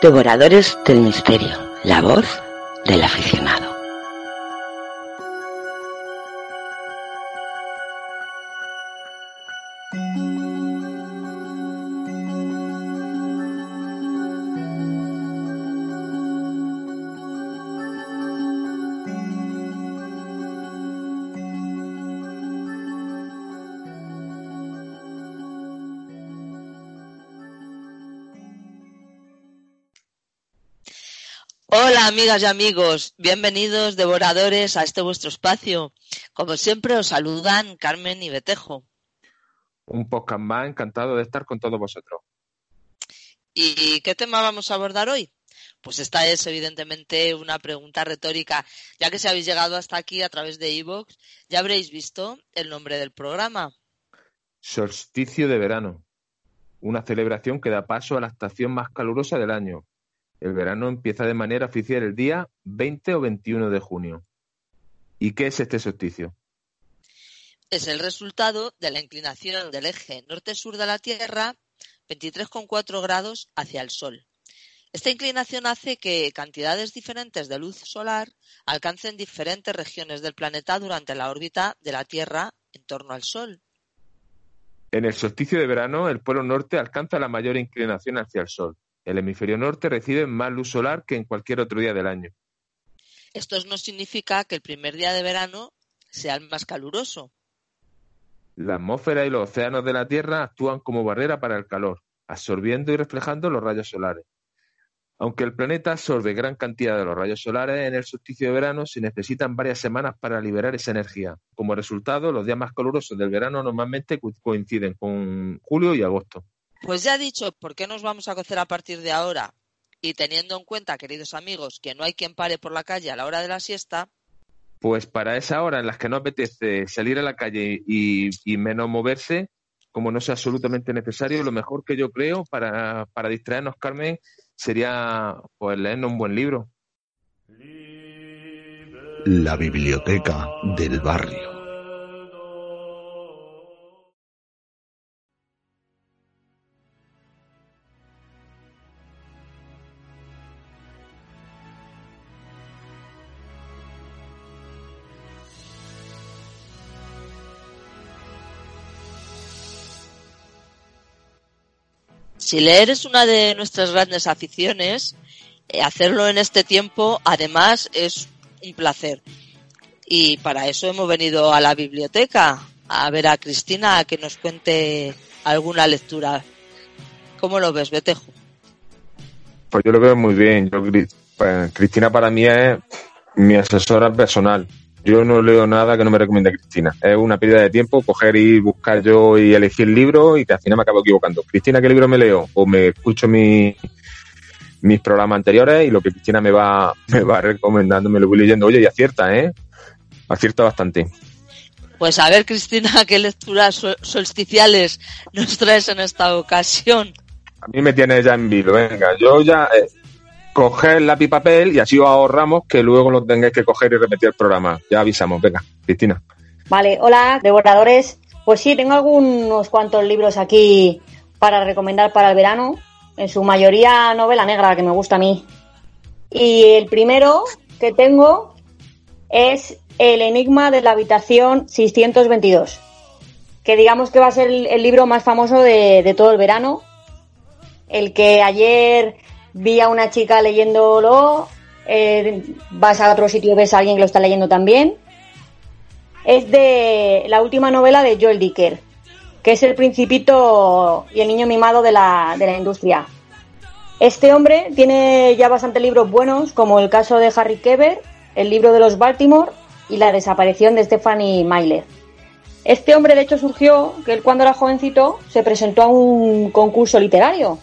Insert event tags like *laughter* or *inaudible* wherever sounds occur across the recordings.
Devoradores del Misterio, la voz del aficionado. Amigas y amigos, bienvenidos devoradores a este vuestro espacio. Como siempre os saludan Carmen y Betejo. Un podcast más encantado de estar con todos vosotros. ¿Y qué tema vamos a abordar hoy? Pues esta es evidentemente una pregunta retórica, ya que si habéis llegado hasta aquí a través de iVoox, ya habréis visto el nombre del programa. Solsticio de verano, una celebración que da paso a la estación más calurosa del año, el verano empieza de manera oficial el día 20 o 21 de junio. ¿Y qué es este solsticio? Es el resultado de la inclinación del eje norte-sur de la Tierra 23,4 grados hacia el Sol. Esta inclinación hace que cantidades diferentes de luz solar alcancen diferentes regiones del planeta durante la órbita de la Tierra en torno al Sol. En el solsticio de verano, el polo norte alcanza la mayor inclinación hacia el Sol. El hemisferio norte recibe más luz solar que en cualquier otro día del año. Esto no significa que el primer día de verano sea el más caluroso. La atmósfera y los océanos de la Tierra actúan como barrera para el calor, absorbiendo y reflejando los rayos solares. Aunque el planeta absorbe gran cantidad de los rayos solares, en el solsticio de verano se necesitan varias semanas para liberar esa energía. Como resultado, los días más calurosos del verano normalmente coinciden con julio y agosto. Pues ya dicho, ¿por qué nos vamos a cocer a partir de ahora? Y teniendo en cuenta, queridos amigos, que no hay quien pare por la calle a la hora de la siesta. Pues para esa hora en las que no apetece salir a la calle y, menos moverse, como no sea absolutamente necesario, lo mejor que yo creo para, para distraernos, Carmen, sería pues leernos un buen libro. La biblioteca del barrio. Si leer es una de nuestras grandes aficiones, eh, hacerlo en este tiempo además es un placer. Y para eso hemos venido a la biblioteca a ver a Cristina a que nos cuente alguna lectura. ¿Cómo lo ves, Betejo? Pues yo lo veo muy bien. Pues, Cristina para mí es mi asesora personal. Yo no leo nada que no me recomiende Cristina. Es una pérdida de tiempo coger y buscar yo y elegir libros y que al final me acabo equivocando. Cristina, ¿qué libro me leo? O me escucho mis programas anteriores y lo que Cristina me va, *laughs* me va recomendando, me lo voy leyendo. Oye, y acierta, ¿eh? Acierta bastante. Pues a ver, Cristina, ¿qué lecturas solsticiales nos traes en esta ocasión? A mí me tiene ya en vilo, venga. Yo ya, eh, coger lápiz papel y así os ahorramos que luego lo tengáis que coger y repetir el programa. Ya avisamos, venga, Cristina. Vale, hola, devoradores. Pues sí, tengo algunos cuantos libros aquí para recomendar para el verano. En su mayoría novela negra, que me gusta a mí. Y el primero que tengo es El Enigma de la Habitación 622, que digamos que va a ser el, libro más famoso de todo el verano. El que ayer vi a una chica leyéndolo, eh, vas a otro sitio y ves a alguien que lo está leyendo también. Es de la última novela de Joel Dicker, que es el principito y el niño mimado de la, de la industria. Este hombre tiene ya bastantes libros buenos, como el caso de Harry Keber, el libro de los Baltimore y la desaparición de Stephanie Myler. Este hombre, de hecho, surgió que él cuando era jovencito se presentó a un concurso literario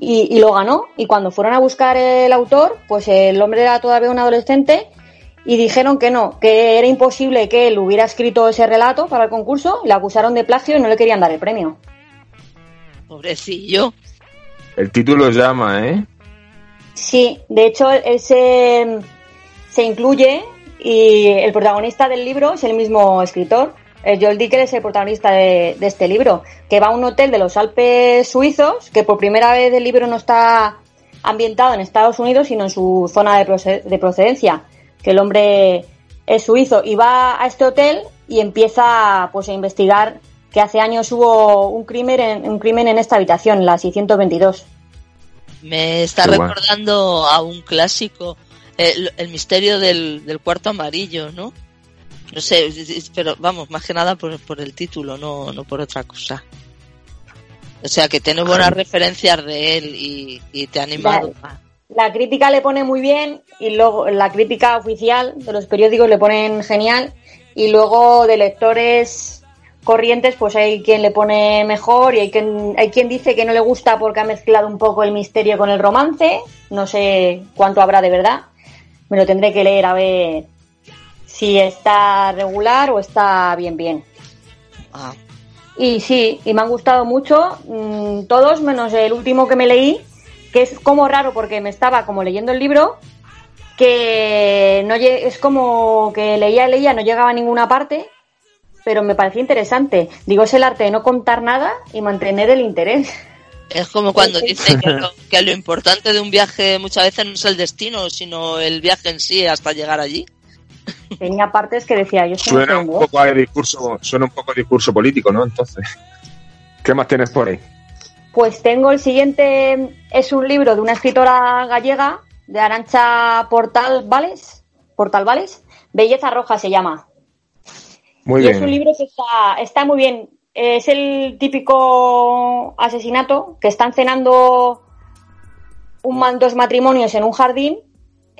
y, y, lo ganó. Y cuando fueron a buscar el autor, pues el hombre era todavía un adolescente y dijeron que no, que era imposible que él hubiera escrito ese relato para el concurso, le acusaron de plagio y no le querían dar el premio. Pobrecillo. El título llama, ¿eh? Sí, de hecho él se, se incluye y el protagonista del libro es el mismo escritor. El Joel Dicker es el protagonista de, de, este libro, que va a un hotel de los Alpes suizos, que por primera vez el libro no está ambientado en Estados Unidos, sino en su zona de, de procedencia, que el hombre es suizo, y va a este hotel y empieza pues, a investigar que hace años hubo un crimen en, un crimen en esta habitación, la 622. Me está Qué recordando bueno. a un clásico, el, el misterio del, del cuarto amarillo, ¿no? No sé, pero vamos, más que nada por, por el título, no, no por otra cosa. O sea, que tiene buenas referencias de él y, y te ha animado. La, la, crítica le pone muy bien y luego la crítica oficial de los periódicos le ponen genial y luego de lectores corrientes pues hay quien le pone mejor y hay quien, hay quien dice que no le gusta porque ha mezclado un poco el misterio con el romance. No sé cuánto habrá de verdad. Me lo tendré que leer a ver si está regular o está bien bien. Ah. Y sí, y me han gustado mucho mmm, todos, menos el último que me leí, que es como raro porque me estaba como leyendo el libro, que no es como que leía leía, no llegaba a ninguna parte, pero me parecía interesante. Digo, es el arte de no contar nada y mantener el interés. Es como cuando dicen que lo, *laughs* que lo importante de un viaje muchas veces no es el destino, sino el viaje en sí hasta llegar allí tenía partes que decía yo suena un poco a discurso suena un poco a discurso político no entonces qué más tienes por ahí pues tengo el siguiente es un libro de una escritora gallega de Arancha Portal Vales Portal Vales Belleza Roja se llama. Muy y bien. es un libro que está está muy bien. Es el típico asesinato que están cenando un, dos matrimonios en un jardín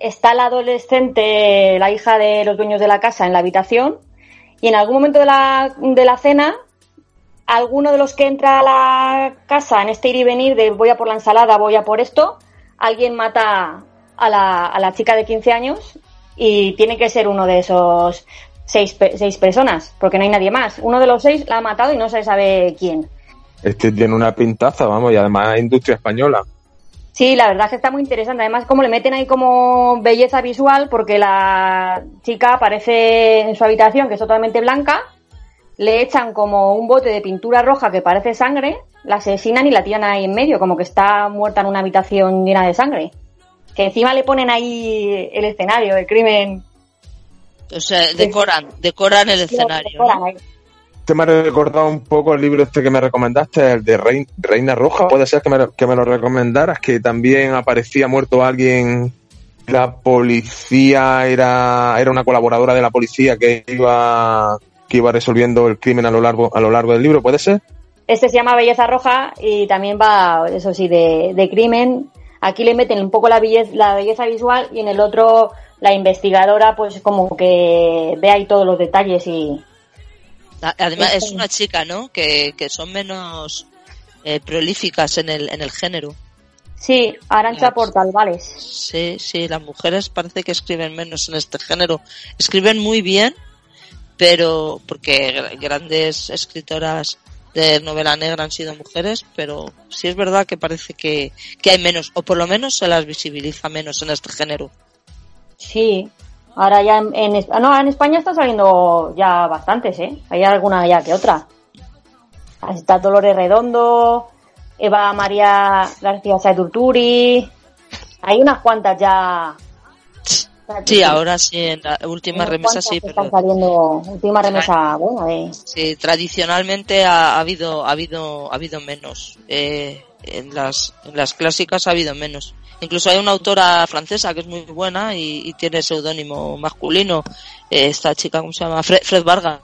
está la adolescente, la hija de los dueños de la casa, en la habitación y en algún momento de la, de la cena, alguno de los que entra a la casa en este ir y venir de voy a por la ensalada, voy a por esto, alguien mata a la, a la chica de 15 años y tiene que ser uno de esos seis, seis personas, porque no hay nadie más. Uno de los seis la ha matado y no se sabe quién. Este tiene una pintaza, vamos, y además industria española. Sí, la verdad es que está muy interesante. Además, como le meten ahí como belleza visual, porque la chica aparece en su habitación, que es totalmente blanca, le echan como un bote de pintura roja que parece sangre, la asesinan y la tiran ahí en medio, como que está muerta en una habitación llena de sangre. Que encima le ponen ahí el escenario del crimen. O sea, decoran, decoran el escenario. Decoran ¿no? Este me ha recordado un poco el libro este que me recomendaste, el de Rein, Reina Roja. Puede ser que me, que me lo recomendaras, que también aparecía muerto alguien. La policía era, era una colaboradora de la policía que iba, que iba resolviendo el crimen a lo largo, a lo largo del libro, ¿puede ser? Este se llama Belleza Roja y también va, eso sí, de, de crimen. Aquí le meten un poco la belleza, la belleza visual y en el otro la investigadora pues como que ve ahí todos los detalles y, Además, es una chica, ¿no? Que, que son menos eh, prolíficas en el, en el género. Sí, Arancha Portal, vale. Sí, sí, las mujeres parece que escriben menos en este género. Escriben muy bien, pero porque grandes escritoras de novela negra han sido mujeres, pero sí es verdad que parece que, que hay menos, o por lo menos se las visibiliza menos en este género. Sí, Ahora ya en, en, no, en España está saliendo ya bastantes, ¿eh? Hay alguna ya que otra. Está Dolores Redondo, Eva María García Saeturturi. Hay unas cuantas ya. Sí, ahora sí, en la última remesa sí, pero. Están saliendo última remesa buena, ¿eh? Sí, tradicionalmente ha, ha, habido, ha habido, ha habido menos. Eh, en las, en las clásicas ha habido menos. Incluso hay una autora francesa que es muy buena y, y tiene seudónimo masculino. Eh, esta chica, ¿cómo se llama? Fred, Fred, Vargas.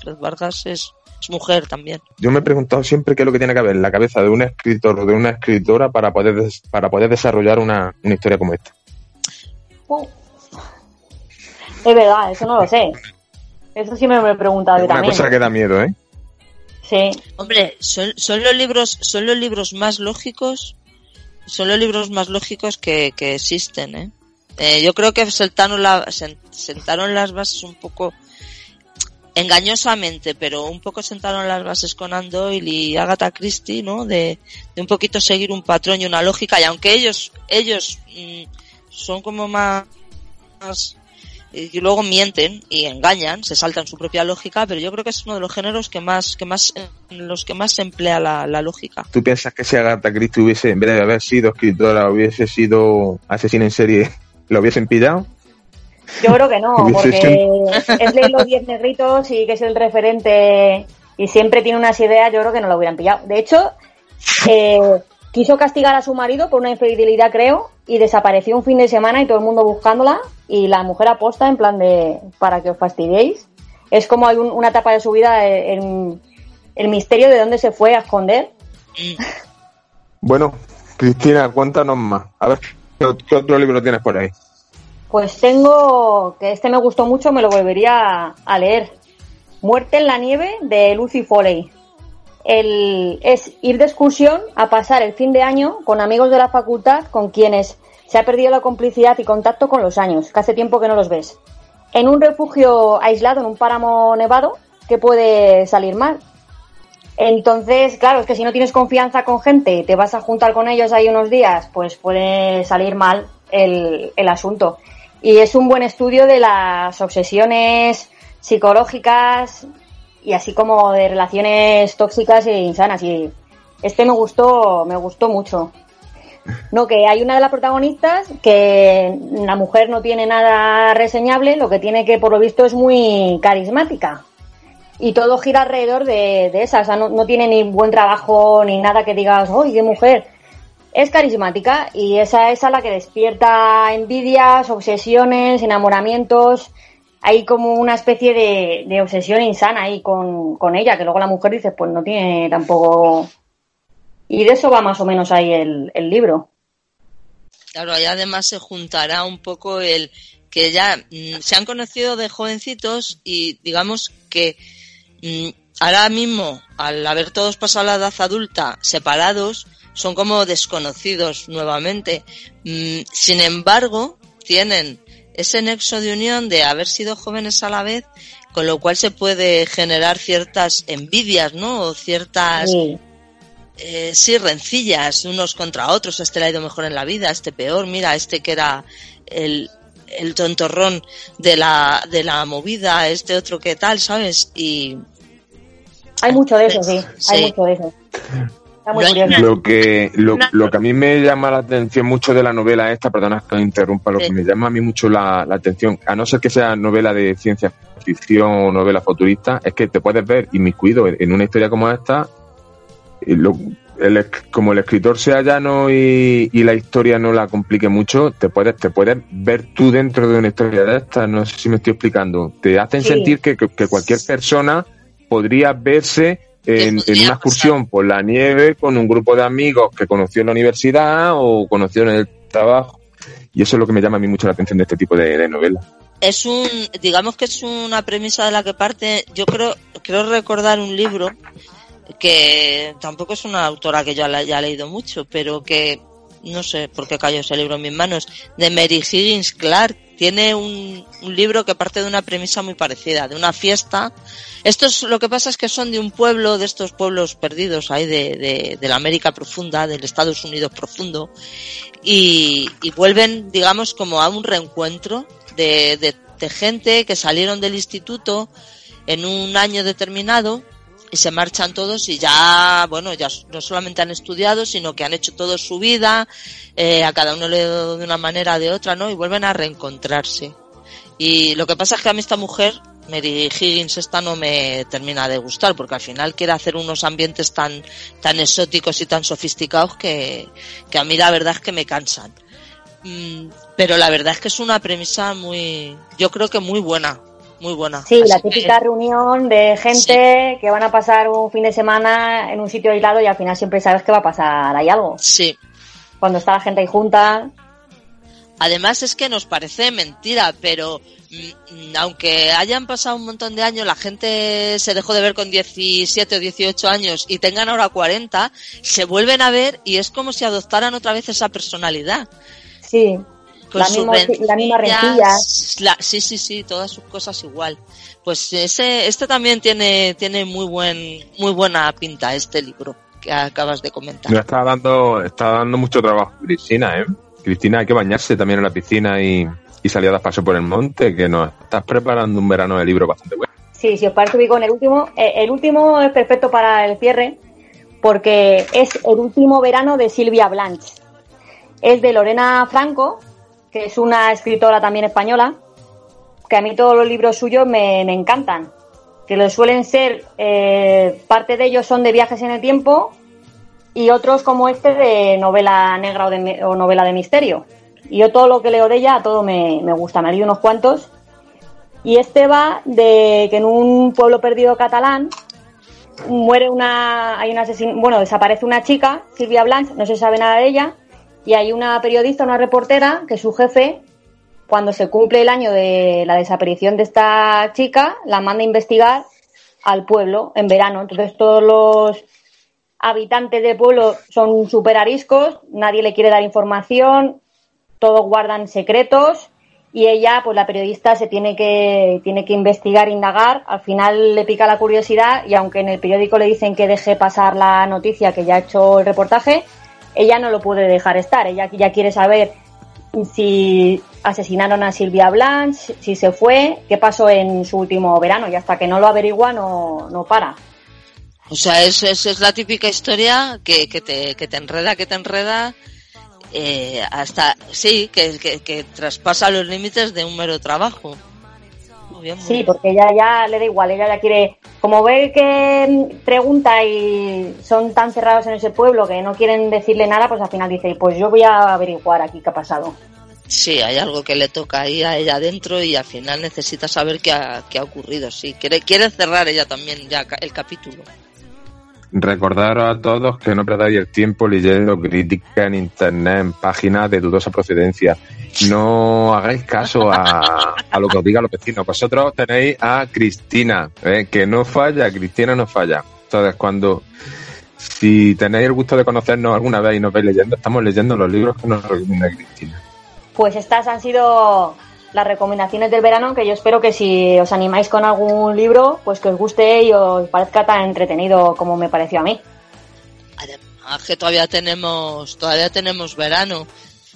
Fred Vargas es, es mujer también. Yo me he preguntado siempre qué es lo que tiene que haber en la cabeza de un escritor o de una escritora para poder, des- para poder desarrollar una, una historia como esta. Uh. Es verdad, eso no lo sé. Eso sí me lo he preguntado Es una también. cosa que da miedo, ¿eh? Sí. Hombre, son, son los libros, son los libros más lógicos, son los libros más lógicos que, existen, ¿eh? Eh, yo creo que sentaron, la, sen- sentaron las bases un poco engañosamente, pero un poco sentaron las bases con Anne y Agatha Christie, ¿no? De, de un poquito seguir un patrón y una lógica, y aunque ellos, ellos mm, son como más y luego mienten y engañan, se saltan su propia lógica, pero yo creo que es uno de los géneros que más, que más, en los que más se emplea la, la lógica. ¿Tú piensas que si Agatha Christie hubiese, en vez de haber sido escritora, hubiese sido asesina en serie, lo hubiesen pillado? Yo creo que no, *laughs* porque es de los diez negritos y que es el referente y siempre tiene unas ideas, yo creo que no lo hubieran pillado. De hecho, eh, quiso castigar a su marido por una infidelidad, creo, y desapareció un fin de semana y todo el mundo buscándola y la mujer aposta en plan de para que os fastidiéis. Es como hay un- una etapa de su vida eh, en el misterio de dónde se fue a esconder. *laughs* Bueno, Cristina, cuéntanos más. A ver, ¿qué, ot- qué otro libro tienes por ahí? Pues tengo, que este me gustó mucho, me lo volvería a leer. Muerte en la nieve de Lucy Foley. El, es ir de excursión a pasar el fin de año con amigos de la facultad con quienes se ha perdido la complicidad y contacto con los años, que hace tiempo que no los ves. En un refugio aislado, en un páramo nevado, que puede salir mal. Entonces, claro, es que si no tienes confianza con gente y te vas a juntar con ellos ahí unos días, pues puede salir mal el, el asunto. Y es un buen estudio de las obsesiones psicológicas y así como de relaciones tóxicas e insanas. Y este me gustó, me gustó mucho. No, que hay una de las protagonistas que la mujer no tiene nada reseñable, lo que tiene que por lo visto es muy carismática. Y todo gira alrededor de, de esa, o sea, no, no tiene ni buen trabajo ni nada que digas, ¡ay, qué mujer! Es carismática y esa es a la que despierta envidias, obsesiones, enamoramientos. Hay como una especie de, obsesión insana ahí con, con ella, que luego la mujer dice, pues no tiene tampoco... Y de eso va más o menos ahí el, el libro. Claro, ahí además se juntará un poco el que ya mm, se han conocido de jovencitos y digamos que mm, ahora mismo, al haber todos pasado la edad adulta separados, son como desconocidos nuevamente. Mm, sin embargo, tienen ese nexo de unión de haber sido jóvenes a la vez, con lo cual se puede generar ciertas envidias, ¿no? O ciertas Sí. eh, sí, rencillas unos contra otros. Este le ha ido mejor en la vida, este peor. Mira, este que era el, el tontorrón de la, de la movida, este otro que tal, ¿sabes? Y Hay mucho de eso, sí. Hay Sí. mucho de eso. *laughs* Lo que, lo, lo que a mí me llama la atención mucho de la novela esta, perdona que interrumpa, lo Sí. que me llama a mí mucho la, la atención, a no ser que sea novela de ciencia ficción o novela futurista, es que te puedes ver inmiscuido en, en una historia como esta, y lo- el como el escritor sea llano y, y la historia no la complique mucho, te puedes, te puedes ver tú dentro de una historia de esta, no sé si me estoy explicando. Te hacen Sí. sentir que, que- que cualquier persona podría verse en, una excursión por la nieve con un grupo de amigos que conoció en la universidad o conoció en el trabajo. Y eso es lo que me llama a mí mucho la atención de este tipo de, de novelas. es un, digamos que es una premisa de la que parte, yo creo, creo recordar un libro que tampoco es una autora que yo haya leído mucho, pero que no sé por qué cayó ese libro en mis manos, de Mary Higgins Clark. Tiene un, un libro que parte de una premisa muy parecida, de una fiesta. Estos lo que pasa es que son de un pueblo, de estos pueblos perdidos ahí de, de, de la América profunda, del Estados Unidos profundo, y, y vuelven, digamos, como a un reencuentro de, de, de gente que salieron del instituto en un año determinado y se marchan todos y ya, bueno, ya no solamente han estudiado, sino que han hecho toda su vida, eh, a cada uno le de una manera o de otra, ¿no? Y vuelven a reencontrarse. Y lo que pasa es que a mí esta mujer, Mary Higgins, esta no me termina de gustar, porque al final quiere hacer unos ambientes tan, tan exóticos y tan sofisticados que, que a mí la verdad es que me cansan. Mm, pero la verdad es que es una premisa muy, yo creo que muy buena, muy buena. Sí, Así la que- típica reunión de gente que van a pasar un fin de semana en un sitio aislado y al final siempre sabes que va a pasar ahí algo. Sí. Cuando está la gente ahí junta, Además es que nos parece mentira, pero mm, aunque hayan pasado un montón de años, la gente se dejó de ver con 17 o 18 años y tengan ahora 40, se vuelven a ver y es como si adoptaran otra vez esa personalidad. sí, Con la, sus mismo- la misma rencillas, rencilla. la- sí, sí, sí, todas sus cosas igual. Pues ese, este también tiene, tiene muy buen, muy buena pinta, este libro que acabas de comentar. Me está dando, está dando mucho trabajo Cristina, ¿eh? Cristina, hay que bañarse también en la piscina y, y salir a dar paso por el monte, que nos estás preparando un verano de libro bastante bueno. Sí, si os parece, voy con el último. Eh, el último es perfecto para el cierre porque es el último verano de Silvia Blanche. Es de Lorena Franco, que es una escritora también española, que a mí todos los libros suyos me, encantan. Que lo suelen ser, eh, parte de ellos son de viajes en el tiempo y otros como este de novela negra o, de, o novela de misterio. Y yo todo lo que leo de ella, todo me, me gusta. Me leído unos cuantos y este va de que en un pueblo perdido catalán muere una, hay una asesin bueno, desaparece una chica, Silvia Blanche, no se sabe nada de ella, y hay una periodista, una reportera, que su jefe, cuando se cumple el año de la desaparición de esta chica, la manda a investigar al pueblo en verano. Entonces todos los habitantes del pueblo son súper ariscos, nadie le quiere dar información, todos guardan secretos y ella, pues la periodista se tiene que, tiene que investigar, indagar, al final le pica la curiosidad y aunque en el periódico le dicen que deje pasar la noticia que ya ha hecho el reportaje, ella no lo puede dejar estar, ella ya quiere saber si asesinaron a Silvia Blanche, si se fue, qué pasó en su último verano y hasta que no lo averigua no, no para. O sea, es, es, es la típica historia que, que, te, que te enreda, que te enreda, eh, hasta, sí, que, que, que traspasa los límites de un mero trabajo. Muy bien, muy Sí, bien. porque ella ya le da igual, ella ya quiere, como ve que mm, pregunta y son tan cerrados en ese pueblo que no quieren decirle nada, pues al final dice, pues yo voy a averiguar aquí qué ha pasado. Sí, hay algo que le toca ahí a ella adentro y al final necesita saber qué ha, qué ha ocurrido. Sí, quiere, quiere cerrar ella también ya el capítulo. Recordaros a todos que no perdáis el tiempo leyendo crítica en internet, en páginas de dudosa procedencia. No hagáis caso a, a lo que os digan los vecinos. Vosotros tenéis a Cristina, ¿eh? que no falla, Cristina no falla. Entonces, cuando, si tenéis el gusto de conocernos alguna vez y nos vais leyendo, estamos leyendo los libros que nos recomienda Cristina. Pues estas han sido las recomendaciones del verano, que yo espero que si os animáis con algún libro, pues que os guste y os parezca tan entretenido como me pareció a mí. Además que todavía tenemos, todavía tenemos verano.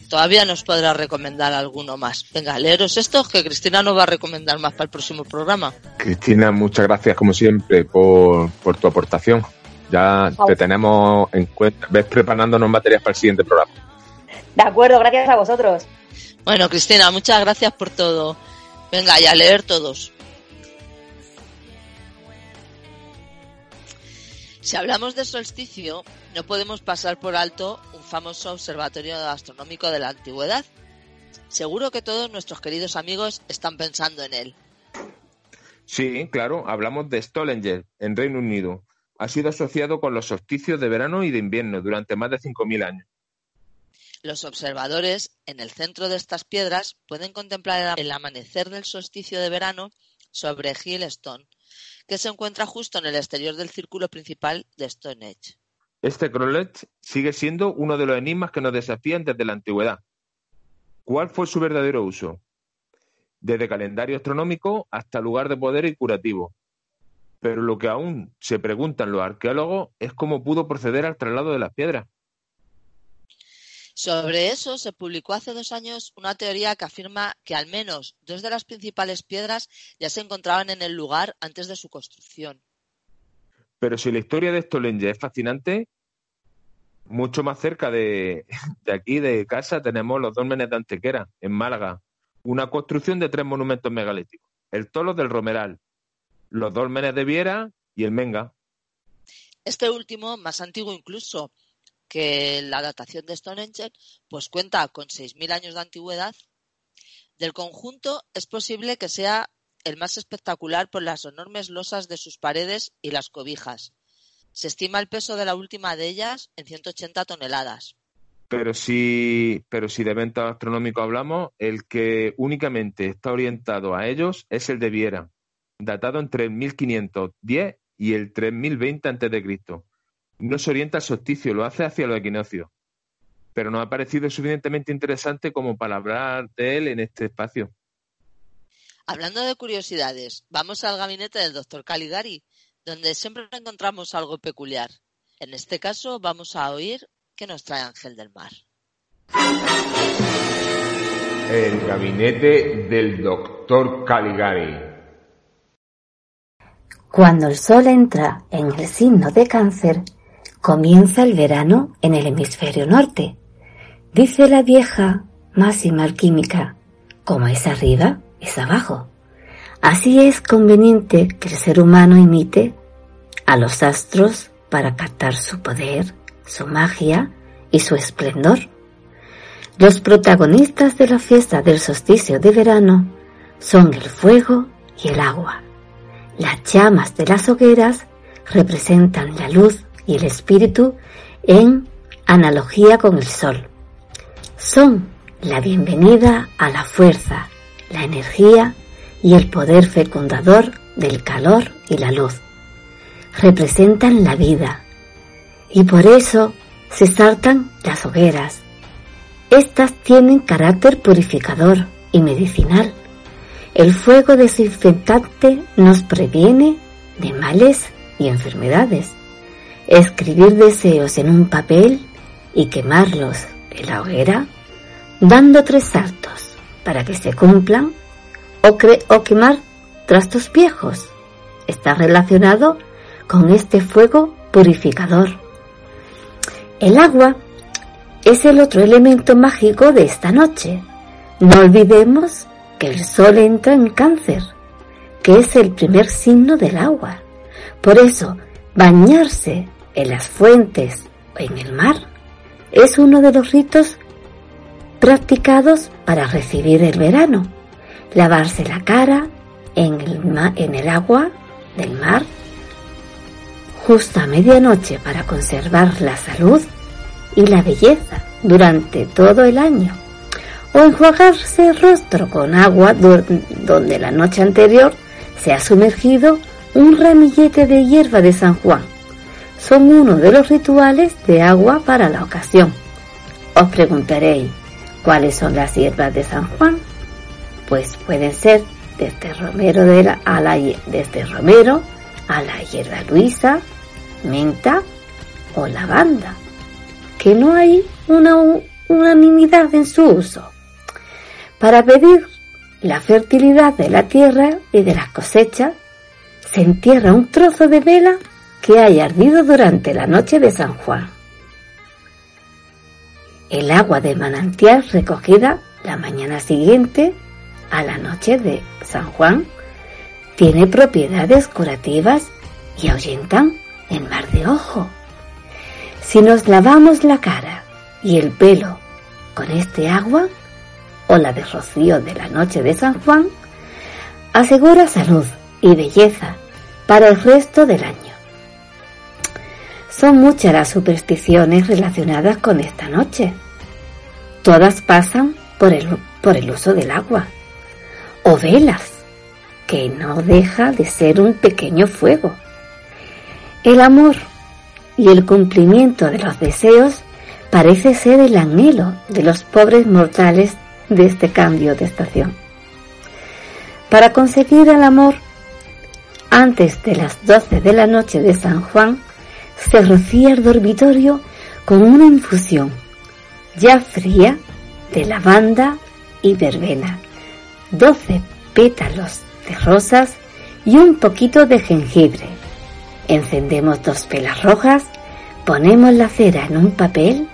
Todavía nos podrá recomendar alguno más. Venga, leeros estos que Cristina nos va a recomendar más para el próximo programa. Cristina, muchas gracias como siempre por, por tu aportación. Ya te tenemos en cuenta. Ves preparándonos materias para el siguiente programa. De acuerdo, gracias a vosotros. Bueno, Cristina, muchas gracias por todo. Venga, y a leer todos. Si hablamos de solsticio, no podemos pasar por alto un famoso observatorio astronómico de la antigüedad. Seguro que todos nuestros queridos amigos están pensando en él. Sí, claro, hablamos de Stollinger, en Reino Unido. Ha sido asociado con los solsticios de verano y de invierno durante más de 5.000 años. Los observadores en el centro de estas piedras pueden contemplar el amanecer del solsticio de verano sobre Hill Stone, que se encuentra justo en el exterior del círculo principal de Stonehenge. Este Crowlech sigue siendo uno de los enigmas que nos desafían desde la antigüedad. ¿Cuál fue su verdadero uso? Desde calendario astronómico hasta lugar de poder y curativo. Pero lo que aún se preguntan los arqueólogos es cómo pudo proceder al traslado de las piedras. Sobre eso se publicó hace dos años una teoría que afirma que al menos dos de las principales piedras ya se encontraban en el lugar antes de su construcción. Pero si la historia de Stollinger es fascinante, mucho más cerca de, de aquí, de casa, tenemos los dólmenes de Antequera, en Málaga. Una construcción de tres monumentos megalíticos. El Tolo del Romeral, los dólmenes de Viera y el Menga. Este último, más antiguo incluso que la datación de Stonehenge, pues cuenta con 6.000 años de antigüedad. Del conjunto es posible que sea el más espectacular por las enormes losas de sus paredes y las cobijas. Se estima el peso de la última de ellas en 180 toneladas. Pero si, pero si de ventas astronómicos hablamos, el que únicamente está orientado a ellos es el de Viera, datado entre el 1510 y el 3020 a.C. No se orienta al solsticio, lo hace hacia los equinoccios. Pero nos ha parecido suficientemente interesante como para hablar de él en este espacio. Hablando de curiosidades, vamos al gabinete del doctor Caligari, donde siempre encontramos algo peculiar. En este caso vamos a oír qué nos trae Ángel del Mar. El gabinete del doctor Caligari. Cuando el sol entra en el signo de cáncer, comienza el verano en el hemisferio norte. Dice la vieja máxima alquímica, como es arriba, es abajo. Así es conveniente que el ser humano imite a los astros para captar su poder, su magia y su esplendor. Los protagonistas de la fiesta del solsticio de verano son el fuego y el agua. Las llamas de las hogueras representan la luz y el espíritu en analogía con el sol. Son la bienvenida a la fuerza, la energía y el poder fecundador del calor y la luz. Representan la vida y por eso se saltan las hogueras. Estas tienen carácter purificador y medicinal el fuego desinfectante nos previene de males y enfermedades. Escribir deseos en un papel y quemarlos en la hoguera, dando tres saltos para que se cumplan, o, quemar trastos viejos, está relacionado con este fuego purificador. El agua es el otro elemento mágico de esta noche. No olvidemos que el sol entra en cáncer, que es el primer signo del agua. Por eso, bañarse en las fuentes o en el mar es uno de los ritos practicados para recibir el verano. Lavarse la cara en el, en el agua del mar justo a medianoche para conservar la salud y la belleza durante todo el año o enjuagarse el rostro con agua donde la noche anterior se ha sumergido un ramillete de hierba de San Juan. Son uno de los rituales de agua para la ocasión. Os preguntaréis, ¿cuáles son las hierbas de San Juan? Pues pueden ser desde romero, de la, a desde romero a la hierba luisa, menta o lavanda, que no hay una unanimidad en su uso para pedir la fertilidad de la tierra y de las cosechas, se entierra un trozo de vela que haya ardido durante la noche de San Juan. El agua de manantial recogida la mañana siguiente a la noche de San Juan tiene propiedades curativas y ahuyentan el mar de ojo. Si nos lavamos la cara y el pelo con este agua, o la de rocío de la noche de San Juan, asegura salud y belleza para el resto del año. Son muchas las supersticiones relacionadas con esta noche. Todas pasan por el, por el uso del agua o velas, que no deja de ser un pequeño fuego. El amor y el cumplimiento de los deseos parece ser el anhelo de los pobres mortales de este cambio de estación. Para conseguir el amor, antes de las 12 de la noche de San Juan, se rocía el dormitorio con una infusión ya fría de lavanda y verbena, 12 pétalos de rosas y un poquito de jengibre. Encendemos dos velas rojas, ponemos la cera en un papel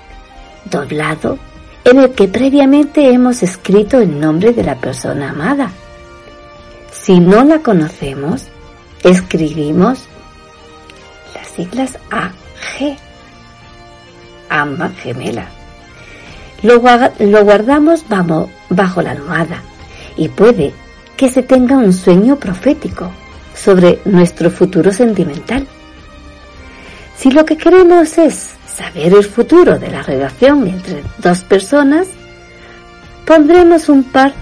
doblado en el que previamente hemos escrito el nombre de la persona amada. Si no la conocemos, escribimos siglas AG, ambas gemelas. Lo, guardamos bajo la almohada y puede que se tenga un sueño profético sobre nuestro futuro sentimental. Si lo que queremos es saber el futuro de la relación entre dos personas, pondremos un par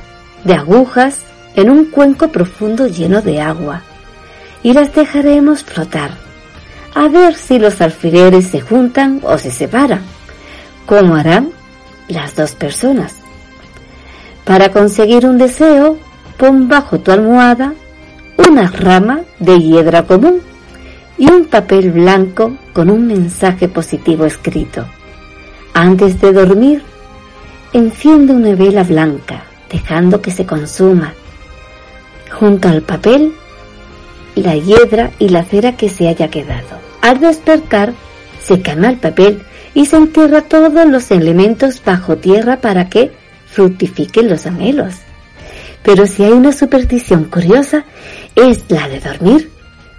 de agujas en un cuenco profundo lleno de agua y las dejaremos flotar a ver si los alfileres se juntan o se separan, como harán las dos personas. Para conseguir un deseo, pon bajo tu almohada una rama de hiedra común y un papel blanco con un mensaje positivo escrito. Antes de dormir, enciende una vela blanca, dejando que se consuma. Junto al papel, la hiedra y la cera que se haya quedado. Al despertar, se quema el papel y se entierra todos los elementos bajo tierra para que fructifiquen los anhelos. Pero si hay una superstición curiosa, es la de dormir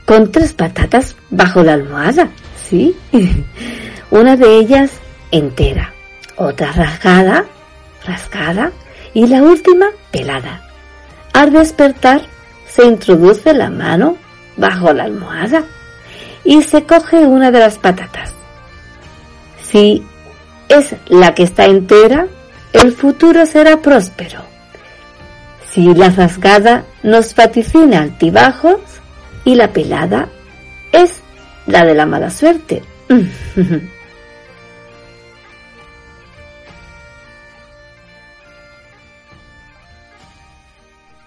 con tres patatas bajo la almohada, ¿sí? *laughs* Una de ellas entera, otra rasgada, rascada y la última pelada. Al despertar, se introduce la mano bajo la almohada y se coge una de las patatas. Si es la que está entera, el futuro será próspero. Si la rasgada nos vaticina altibajos y la pelada es la de la mala suerte. *laughs*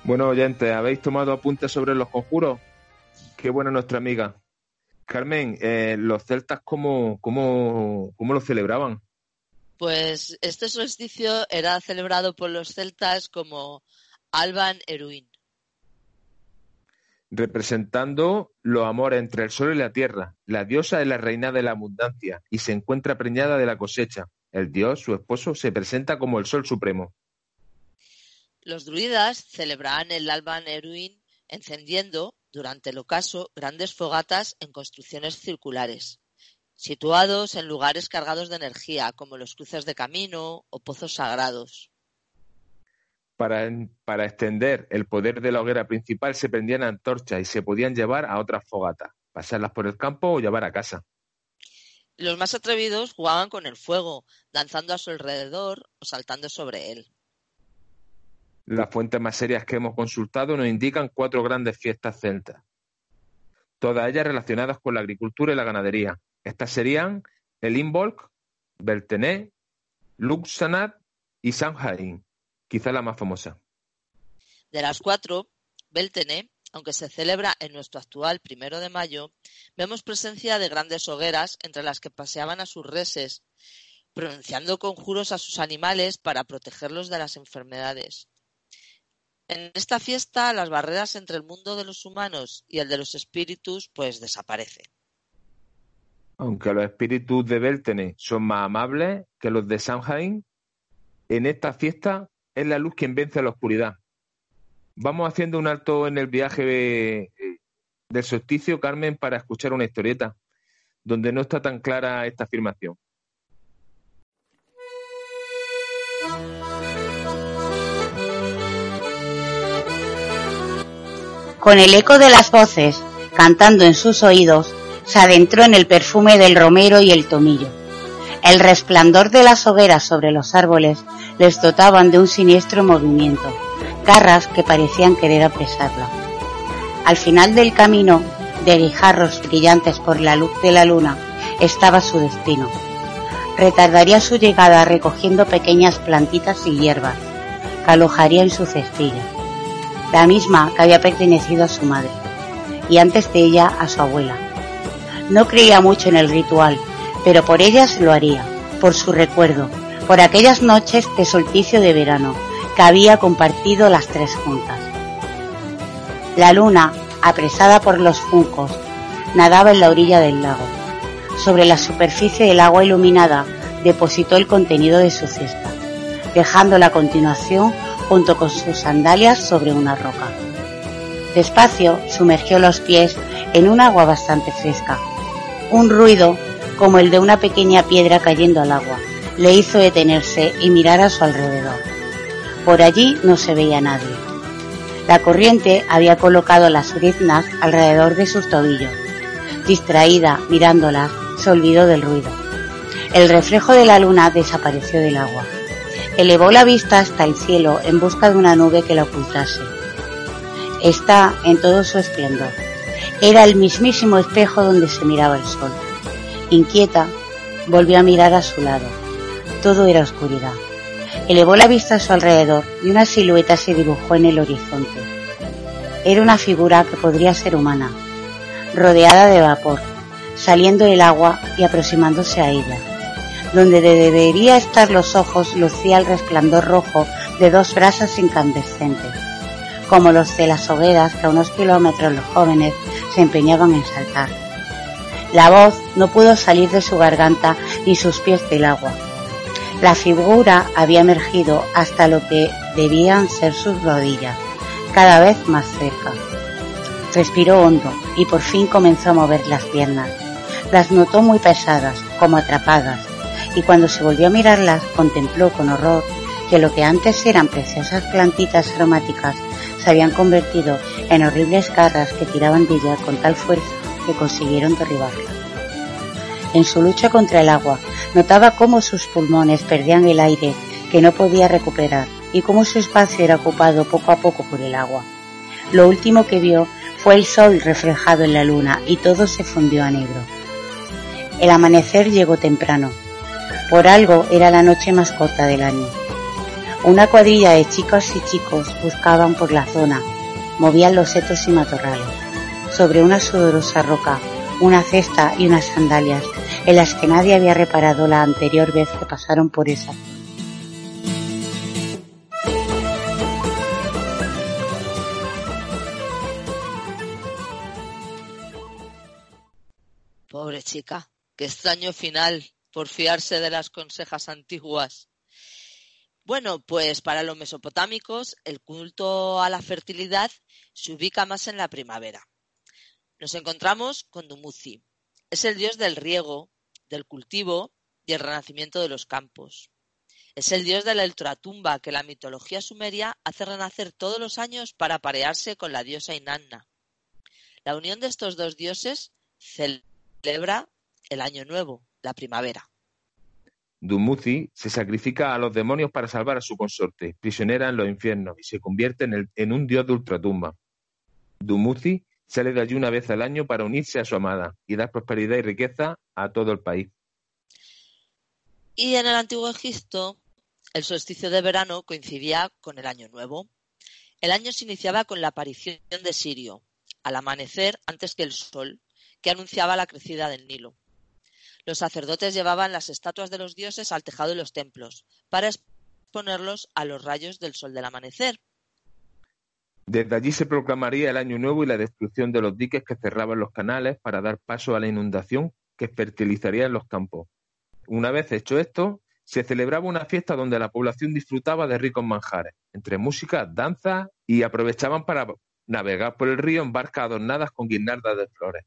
Bueno, oyentes, ¿habéis tomado apuntes sobre los conjuros? Qué buena nuestra amiga. Carmen, eh, ¿los celtas cómo, cómo, cómo lo celebraban? Pues este solsticio era celebrado por los celtas como Alban Eruin. Representando los amores entre el sol y la tierra. La diosa es la reina de la abundancia y se encuentra preñada de la cosecha. El dios, su esposo, se presenta como el sol supremo. Los druidas celebraban el Alban Eruin encendiendo, durante el ocaso, grandes fogatas en construcciones circulares situados en lugares cargados de energía, como los cruces de camino o pozos sagrados. Para, para, extender el poder de la hoguera principal se prendían antorchas y se podían llevar a otras fogatas, pasarlas por el campo o llevar a casa. Los más atrevidos jugaban con el fuego, danzando a su alrededor o saltando sobre él. Las fuentes más serias que hemos consultado nos indican cuatro grandes fiestas celtas, todas ellas relacionadas con la agricultura y la ganadería, estas serían el Imbolc, Beltené, Luxanat y Samhain, quizá la más famosa. De las cuatro, Beltené, aunque se celebra en nuestro actual primero de mayo, vemos presencia de grandes hogueras entre las que paseaban a sus reses, pronunciando conjuros a sus animales para protegerlos de las enfermedades. En esta fiesta las barreras entre el mundo de los humanos y el de los espíritus pues desaparecen. Aunque los espíritus de Beltene son más amables que los de Samhain, en esta fiesta es la luz quien vence a la oscuridad. Vamos haciendo un alto en el viaje del solsticio, Carmen, para escuchar una historieta, donde no está tan clara esta afirmación. Con el eco de las voces cantando en sus oídos, se adentró en el perfume del romero y el tomillo. El resplandor de las hogueras sobre los árboles les dotaban de un siniestro movimiento, garras que parecían querer apresarla. Al final del camino, de guijarros brillantes por la luz de la luna, estaba su destino. Retardaría su llegada recogiendo pequeñas plantitas y hierbas, que alojaría en su cestilla, la misma que había pertenecido a su madre, y antes de ella a su abuela no creía mucho en el ritual, pero por ellas lo haría, por su recuerdo, por aquellas noches de solsticio de verano que había compartido las tres juntas. La luna, apresada por los juncos, nadaba en la orilla del lago. Sobre la superficie del agua iluminada depositó el contenido de su cesta, dejándola a continuación junto con sus sandalias sobre una roca. Despacio sumergió los pies en un agua bastante fresca un ruido, como el de una pequeña piedra cayendo al agua, le hizo detenerse y mirar a su alrededor. Por allí no se veía nadie. La corriente había colocado las briznas alrededor de sus tobillos. Distraída, mirándolas, se olvidó del ruido. El reflejo de la luna desapareció del agua. Elevó la vista hasta el cielo en busca de una nube que la ocultase. Está en todo su esplendor. Era el mismísimo espejo donde se miraba el sol. Inquieta, volvió a mirar a su lado. Todo era oscuridad. Elevó la vista a su alrededor y una silueta se dibujó en el horizonte. Era una figura que podría ser humana, rodeada de vapor, saliendo del agua y aproximándose a ella. Donde debería estar los ojos lucía el resplandor rojo de dos brasas incandescentes, como los de las hogueras que a unos kilómetros los jóvenes se empeñaban en saltar. La voz no pudo salir de su garganta ni sus pies del agua. La figura había emergido hasta lo que debían ser sus rodillas, cada vez más cerca. Respiró hondo y por fin comenzó a mover las piernas. Las notó muy pesadas, como atrapadas, y cuando se volvió a mirarlas contempló con horror que lo que antes eran preciosas plantitas aromáticas se habían convertido en horribles garras que tiraban de ella con tal fuerza que consiguieron derribarla. En su lucha contra el agua, notaba cómo sus pulmones perdían el aire que no podía recuperar y cómo su espacio era ocupado poco a poco por el agua. Lo último que vio fue el sol reflejado en la luna y todo se fundió a negro. El amanecer llegó temprano. Por algo era la noche más corta del año. Una cuadrilla de chicas y chicos buscaban por la zona, movían los setos y matorrales. Sobre una sudorosa roca, una cesta y unas sandalias en las que nadie había reparado la anterior vez que pasaron por esa. Pobre chica, qué extraño final por fiarse de las consejas antiguas. Bueno, pues para los mesopotámicos el culto a la fertilidad se ubica más en la primavera. Nos encontramos con Dumuzi. Es el dios del riego, del cultivo y el renacimiento de los campos. Es el dios de la ultratumba que la mitología sumeria hace renacer todos los años para parearse con la diosa Inanna. La unión de estos dos dioses celebra el año nuevo, la primavera. Dumuzi se sacrifica a los demonios para salvar a su consorte, prisionera en los infiernos, y se convierte en, el- en un dios de ultratumba. Dumuzi sale de allí una vez al año para unirse a su amada y dar prosperidad y riqueza a todo el país. Y en el antiguo Egipto, el solsticio de verano coincidía con el año nuevo. El año se iniciaba con la aparición de Sirio, al amanecer antes que el sol, que anunciaba la crecida del Nilo. Los sacerdotes llevaban las estatuas de los dioses al tejado de los templos para exponerlos a los rayos del sol del amanecer. Desde allí se proclamaría el año nuevo y la destrucción de los diques que cerraban los canales para dar paso a la inundación que fertilizaría en los campos. Una vez hecho esto, se celebraba una fiesta donde la población disfrutaba de ricos manjares, entre música, danza y aprovechaban para navegar por el río en barcas adornadas con guirnaldas de flores.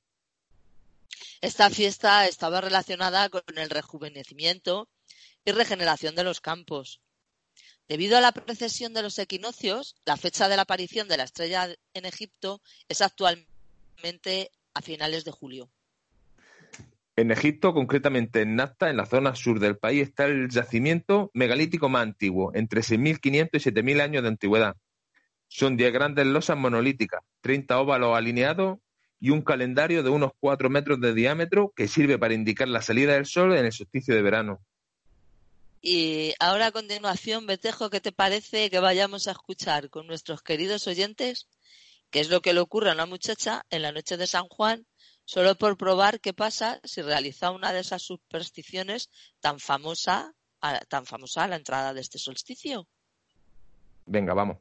Esta fiesta estaba relacionada con el rejuvenecimiento y regeneración de los campos. Debido a la precesión de los equinoccios, la fecha de la aparición de la estrella en Egipto es actualmente a finales de julio. En Egipto, concretamente en Nazca, en la zona sur del país, está el yacimiento megalítico más antiguo, entre 6.500 y 7.000 años de antigüedad. Son 10 grandes losas monolíticas, 30 óvalos alineados y un calendario de unos 4 metros de diámetro que sirve para indicar la salida del sol en el solsticio de verano. Y ahora a continuación, Betejo, ¿qué te parece que vayamos a escuchar con nuestros queridos oyentes qué es lo que le ocurre a una muchacha en la noche de San Juan, solo por probar qué pasa si realiza una de esas supersticiones tan famosa, a- tan famosa a la entrada de este solsticio? Venga, vamos.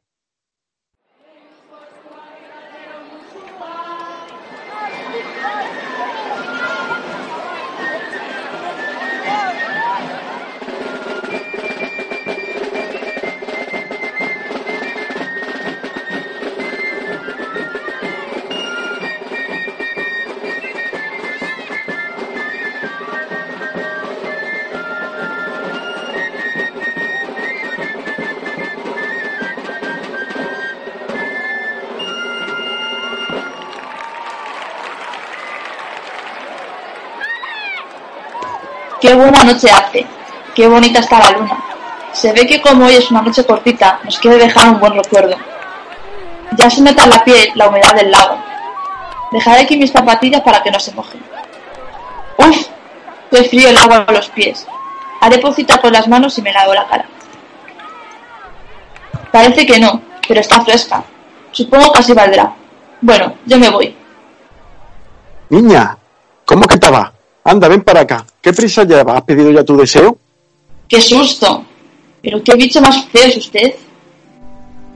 Qué buena noche hace. Qué bonita está la luna. Se ve que como hoy es una noche cortita, nos quiere dejar un buen recuerdo. Ya se nota en la piel la humedad del lago. Dejaré aquí mis zapatillas para que no se mojen. ¡Uf! Qué frío el agua a los pies. Haré pocita con las manos y me lavo la cara. Parece que no, pero está fresca. Supongo que así valdrá. Bueno, yo me voy. Niña, ¿cómo que te? Anda, ven para acá. ¿Qué prisa llevas? ¿Has pedido ya tu deseo? ¡Qué susto! ¿Pero qué bicho más feo es usted?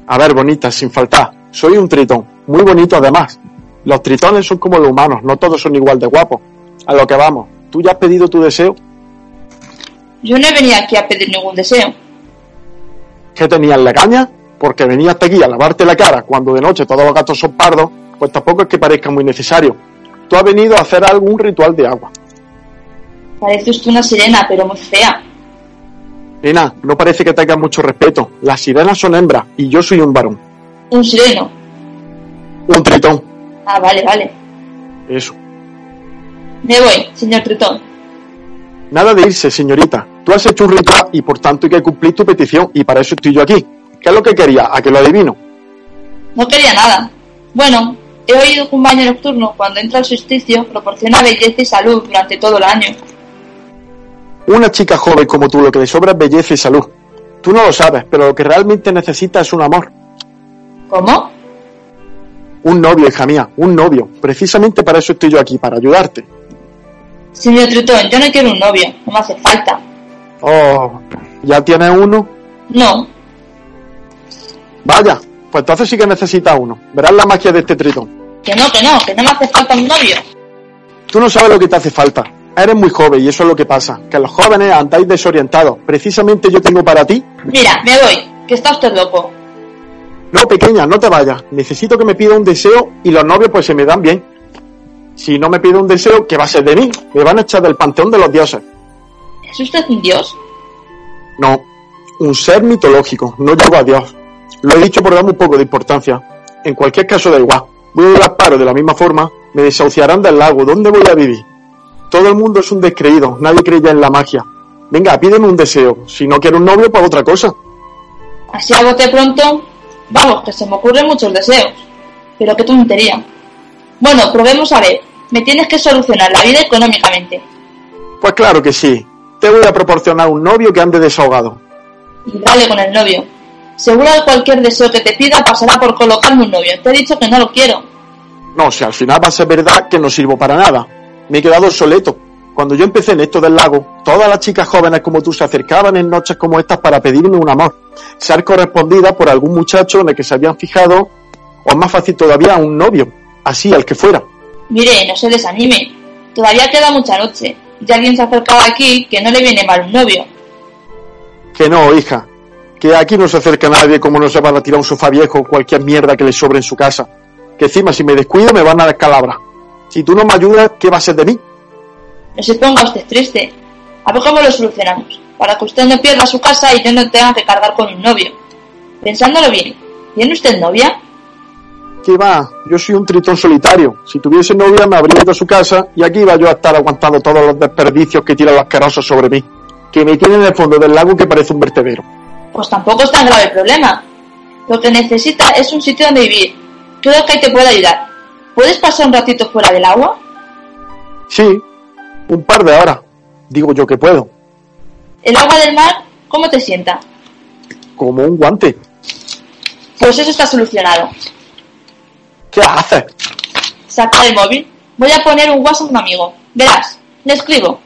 A ver, bonita, sin faltar. Soy un tritón. Muy bonito además. Los tritones son como los humanos, no todos son igual de guapos. A lo que vamos. ¿Tú ya has pedido tu deseo? Yo no he venido aquí a pedir ningún deseo. ¿Qué tenías legaña? Porque venías aquí a lavarte la cara cuando de noche todos los gatos son pardos, pues tampoco es que parezca muy necesario. Tú has venido a hacer algún ritual de agua. Parece usted una sirena, pero muy fea. Nena, no parece que tengas mucho respeto. Las sirenas son hembras y yo soy un varón. Un sireno. Un tritón. Ah, vale, vale. Eso. Me voy, señor Tritón. Nada de irse, señorita. Tú has hecho un ritual y por tanto hay que cumplir tu petición y para eso estoy yo aquí. ¿Qué es lo que quería? ¿A que lo adivino? No quería nada. Bueno, he oído que un baño nocturno, cuando entra el solsticio, proporciona belleza y salud durante todo el año. Una chica joven como tú lo que le sobra es belleza y salud. Tú no lo sabes, pero lo que realmente necesita es un amor. ¿Cómo? Un novio, hija mía, un novio. Precisamente para eso estoy yo aquí, para ayudarte. Señor Tritón, yo no quiero un novio, no me hace falta. Oh, ¿ya tienes uno? No, Vaya, pues entonces sí que necesitas uno. Verás la magia de este tritón. que no, que no, que no me hace falta un novio. Tú no sabes lo que te hace falta. Eres muy joven y eso es lo que pasa, que los jóvenes andáis desorientados. Precisamente yo tengo para ti. Mira, me voy, que está usted loco. No, pequeña, no te vayas. Necesito que me pida un deseo y los novios pues se me dan bien. Si no me pide un deseo, ¿qué va a ser de mí? Me van a echar del panteón de los dioses. ¿Es usted un dios? No, un ser mitológico, no llego a Dios. Lo he dicho por darme un poco de importancia. En cualquier caso da igual. Voy a ir al paro de la misma forma, me desahuciarán del lago, ¿dónde voy a vivir? Todo el mundo es un descreído, nadie cree ya en la magia. Venga, pídeme un deseo. Si no quiero un novio, pues otra cosa. Así a bote pronto, vamos, que se me ocurren muchos deseos. Pero qué tontería. Bueno, probemos a ver. Me tienes que solucionar la vida económicamente. Pues claro que sí. Te voy a proporcionar un novio que ande desahogado. Y dale con el novio. Seguro que cualquier deseo que te pida pasará por colocarme un novio. Te he dicho que no lo quiero. No, si al final va a ser verdad que no sirvo para nada. Me he quedado obsoleto. Cuando yo empecé en esto del lago, todas las chicas jóvenes como tú se acercaban en noches como estas para pedirme un amor, ser correspondida por algún muchacho en el que se habían fijado, o más fácil todavía, un novio, así al que fuera. Mire, no se desanime. Todavía queda mucha noche. Y alguien se ha acercado aquí que no le viene mal un novio. Que no, hija, que aquí no se acerca nadie como no se van a tirar un sofá viejo o cualquier mierda que le sobre en su casa. Que encima si me descuido me van a descalabrar. Si tú no me ayudas, ¿qué va a ser de mí? No se ponga usted triste. A ver cómo lo solucionamos. Para que usted no pierda su casa y yo no tenga que cargar con un novio. Pensándolo bien, ¿tiene usted novia? ¿Qué va? Yo soy un tritón solitario. Si tuviese novia me habría ido a su casa y aquí iba yo a estar aguantando todos los desperdicios que tiran los asquerosos sobre mí. Que me tienen en el fondo del lago que parece un vertedero. Pues tampoco es tan grave el problema. Lo que necesita es un sitio donde vivir. Creo que ahí te puedo ayudar. ¿Puedes pasar un ratito fuera del agua? Sí, un par de horas. Digo yo que puedo. ¿El agua del mar cómo te sienta? Como un guante. Pues eso está solucionado. ¿Qué haces? Saca el móvil. Voy a poner un WhatsApp a un amigo. Verás, le escribo.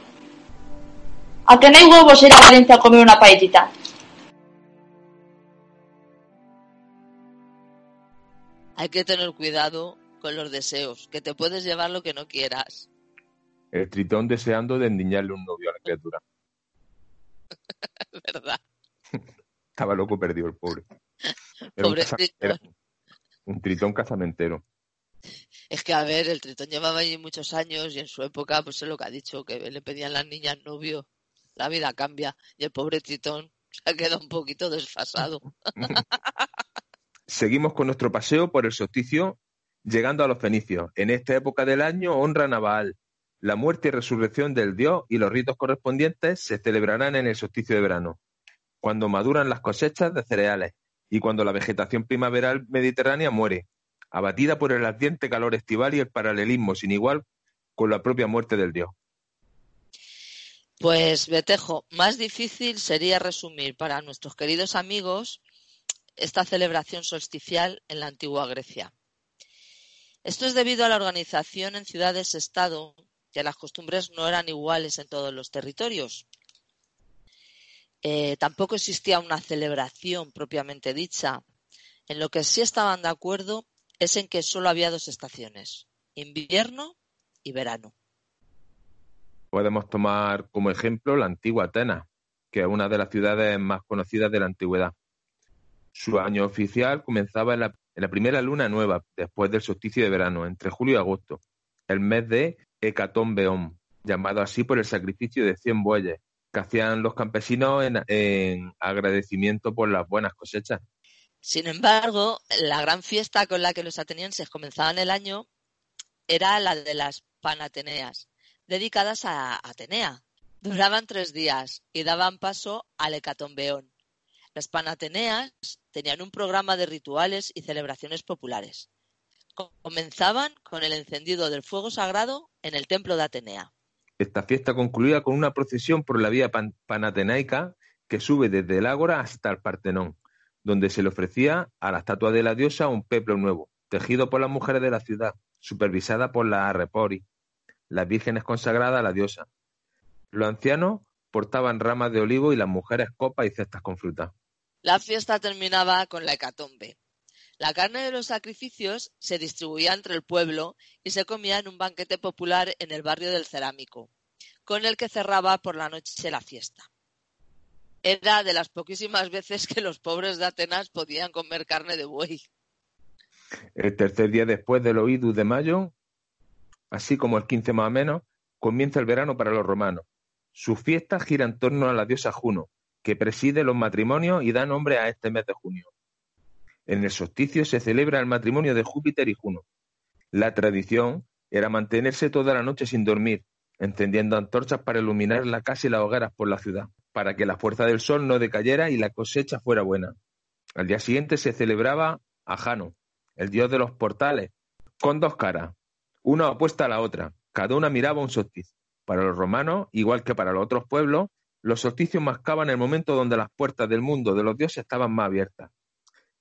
A que no hay huevos ir a Valencia a comer una paellita. Hay que tener cuidado con los deseos, que te puedes llevar lo que no quieras. El tritón deseando de endiñarle un novio a la criatura. *laughs* ¿Verdad? Estaba loco perdido el pobre. Era un, Pobre casa- tritón. era un tritón casamentero. Es que, a ver, el tritón llevaba allí muchos años y en su época, pues es lo que ha dicho, que le pedían las niñas novio. La vida cambia y el pobre tritón se ha quedado un poquito desfasado. *laughs* Seguimos con nuestro paseo por el solsticio, llegando a los fenicios. En esta época del año honran a Baal. La muerte y resurrección del dios y los ritos correspondientes se celebrarán en el solsticio de verano, cuando maduran las cosechas de cereales y cuando la vegetación primaveral mediterránea muere, abatida por el ardiente calor estival y el paralelismo sin igual con la propia muerte del dios. Pues Betejo, más difícil sería resumir para nuestros queridos amigos esta celebración solsticial en la antigua Grecia. Esto es debido a la organización en ciudades-estado, que las costumbres no eran iguales en todos los territorios. Eh, tampoco existía una celebración propiamente dicha. En lo que sí estaban de acuerdo es en que solo había dos estaciones, invierno y verano. Podemos tomar como ejemplo la antigua Atenas, que es una de las ciudades más conocidas de la antigüedad. Su año oficial comenzaba en la, primera luna nueva, después del solsticio de verano, entre julio y agosto, el mes de Hecatombeón, llamado así por el sacrificio de cien bueyes que hacían los campesinos en agradecimiento por las buenas cosechas. Sin embargo, la gran fiesta con la que los atenienses comenzaban el año era la de las Panateneas, dedicadas a Atenea. Duraban tres días y daban paso al hecatombeón. Las Panateneas tenían un programa de rituales y celebraciones populares. Comenzaban con el encendido del fuego sagrado en el templo de Atenea. Esta fiesta concluía con una procesión por la vía panatenaica que sube desde el Ágora hasta el Partenón, donde se le ofrecía a la estatua de la diosa un peplo nuevo, tejido por las mujeres de la ciudad, supervisada por la arrepori, las vírgenes consagradas a la diosa. Los ancianos portaban ramas de olivo y las mujeres copas y cestas con fruta. La fiesta terminaba con la hecatombe. La carne de los sacrificios se distribuía entre el pueblo y se comía en un banquete popular en el barrio del Cerámico, con el que cerraba por la noche la fiesta. Era de las poquísimas veces que los pobres de Atenas podían comer carne de buey. El tercer día después del oído de mayo, así como el quince más o menos, comienza el verano para los romanos. Su fiesta gira en torno a la diosa Juno, que preside los matrimonios y da nombre a este mes de junio. En el solsticio se celebra el matrimonio de Júpiter y Juno. La tradición era mantenerse toda la noche sin dormir, encendiendo antorchas para iluminar la casa y las hogueras por la ciudad para que la fuerza del sol no decayera y la cosecha fuera buena. Al día siguiente se celebraba a Jano, el dios de los portales, con dos caras, una opuesta a la otra. Cada una miraba un solsticio. Para los romanos, igual que para los otros pueblos, los solsticios marcaban el momento donde las puertas del mundo de los dioses estaban más abiertas.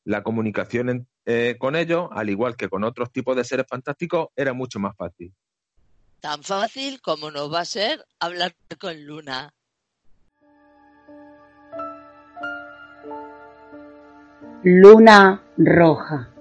La comunicación eh, con ellos, al igual que con otros tipos de seres fantásticos, era mucho más fácil. Tan fácil como nos va a ser hablar con Luna. Luna roja.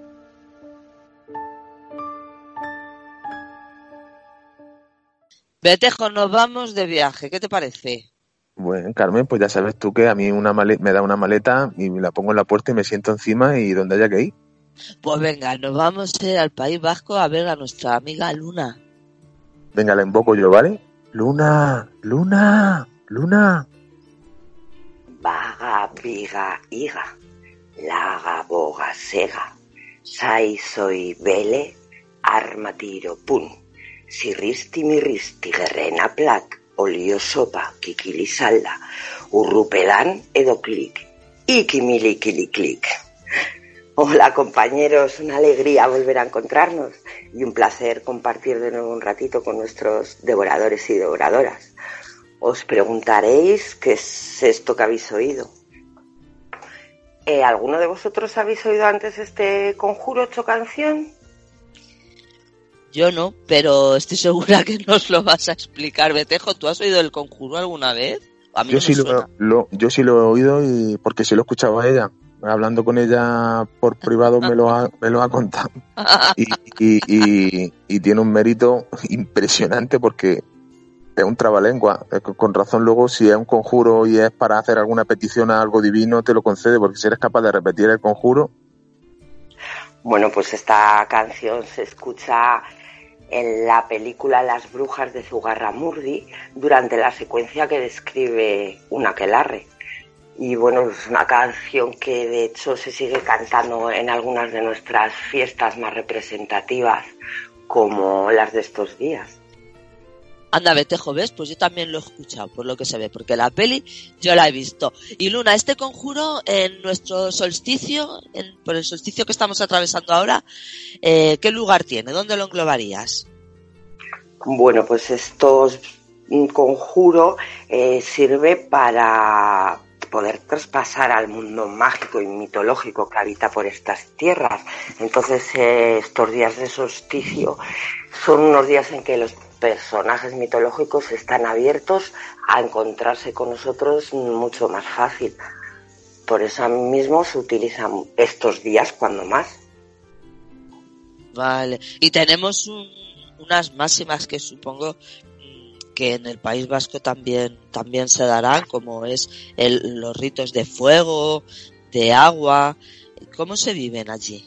Betejo, nos vamos de viaje. ¿Qué te parece? Bueno, Carmen, pues ya sabes tú que a mí una me da una maleta y me la pongo en la puerta y me siento encima y donde haya que ir. Pues venga, nos vamos al País Vasco a ver a nuestra amiga Luna. Venga, la invoco yo, ¿vale? Luna, Luna, Luna. Vaga, viga, higa laga, boga, sega, sai, soy, vele, arma, tiro, pun, sirristi, mirristi, gerrena, plac, olio, sopa, kikili, salda, urrupedan, edo, clic, ikimili, clic. Hola compañeros, una alegría volver a encontrarnos y un placer compartir de nuevo un ratito con nuestros devoradores y devoradoras. Os preguntaréis qué es esto que habéis oído. Eh, ¿Alguno de vosotros habéis oído antes este conjuro hecho canción? Yo no, pero estoy *laughs* segura que nos lo vas a explicar, Betejo. ¿Tú has oído el conjuro alguna vez? yo, sí lo, yo sí lo he oído y porque sí lo he escuchado a ella. Hablando con ella por privado me lo ha, *laughs* me lo ha contado. *laughs* y, y tiene un mérito impresionante porque es un trabalengua. Con razón luego si es un conjuro y es para hacer alguna petición a algo divino, te lo concede, porque si eres capaz de repetir el conjuro. Bueno, pues esta canción se escucha en la película Las brujas de Zugarramurdi durante la secuencia que describe un aquelarre. Y bueno, es una canción que de hecho se sigue cantando en algunas de nuestras fiestas más representativas, como las de estos días. Anda, Betejo, ¿ves? Pues yo también lo he escuchado, por lo que se ve, porque la peli yo la he visto. Y Luna, este conjuro en nuestro solsticio, por el solsticio que estamos atravesando ahora, eh, ¿qué lugar tiene? ¿Dónde lo englobarías? Bueno, pues estos conjuro eh, sirve para poder traspasar al mundo mágico y mitológico que habita por estas tierras. Entonces, eh, estos días de solsticio son unos días en que los personajes mitológicos están abiertos a encontrarse con nosotros mucho más fácil. Por eso mismo se utilizan estos días cuando más. Vale. Y tenemos unas máximas que supongo que en el País Vasco también, también se darán, como es el, los ritos de fuego, de agua. ¿Cómo se viven allí?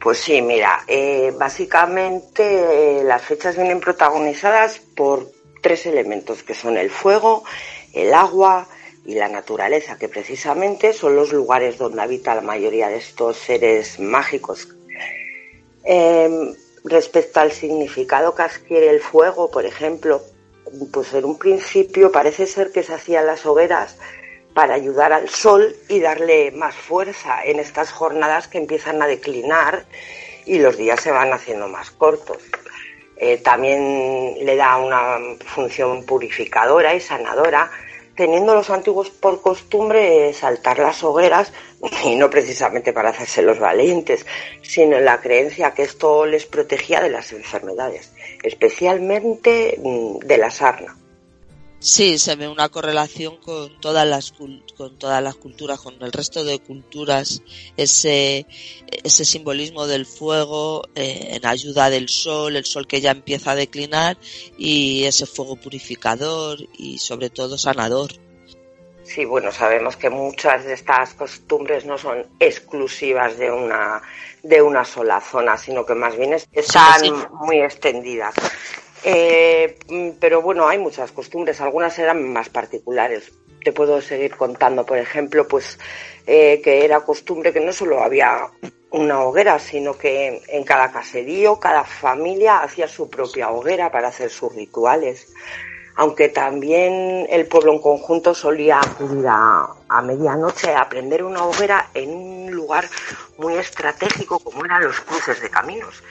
Pues sí, mira, eh, básicamente eh, las fechas vienen protagonizadas por tres elementos, que son el fuego, el agua y la naturaleza, que precisamente son los lugares donde habita la mayoría de estos seres mágicos. Em, Respecto al significado que adquiere el fuego, por ejemplo, pues en un principio parece ser que se hacían las hogueras para ayudar al sol y darle más fuerza en estas jornadas que empiezan a declinar y los días se van haciendo más cortos. Eh, también le da una función purificadora y sanadora teniendo los antiguos por costumbre saltar las hogueras, y no precisamente para hacerse los valientes, sino en la creencia que esto les protegía de las enfermedades, especialmente mm, de la sarna. Sí, se ve una correlación con todas las con todas las culturas, con el resto de culturas, ese ese simbolismo del fuego eh, en ayuda del sol, el sol que ya empieza a declinar y ese fuego purificador y sobre todo sanador. Sí, bueno, sabemos que muchas de estas costumbres no son exclusivas de una de una sola zona, sino que más bien están muy extendidas. Eh, pero bueno, hay muchas costumbres, algunas eran más particulares. Te puedo seguir contando, por ejemplo, pues eh, que era costumbre que no solo había una hoguera, sino que en cada caserío, cada familia hacía su propia hoguera para hacer sus rituales. Aunque también el pueblo en conjunto solía acudir a, medianoche a prender una hoguera en un lugar muy estratégico como eran los cruces de caminos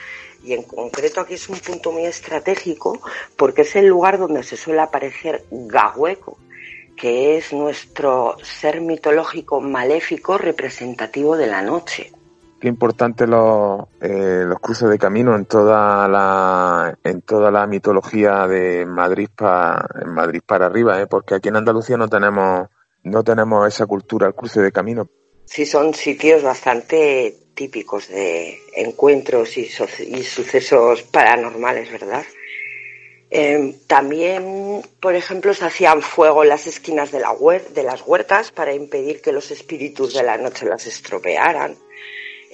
y en concreto aquí es un punto muy estratégico porque es el lugar donde se suele aparecer Gahueco, que es nuestro ser mitológico maléfico representativo de la noche. Qué importante los, eh, los cruces de camino en toda la en toda la mitología de Madrid para Madrid para arriba, ¿eh? porque aquí en Andalucía no tenemos no tenemos esa cultura el cruce de camino. Sí, son sitios bastante típicos de encuentros y, sucesos paranormales, ¿verdad? Em, también, por ejemplo, se hacían fuego en las esquinas de, la de las huertas para impedir que los espíritus de la noche las estropearan.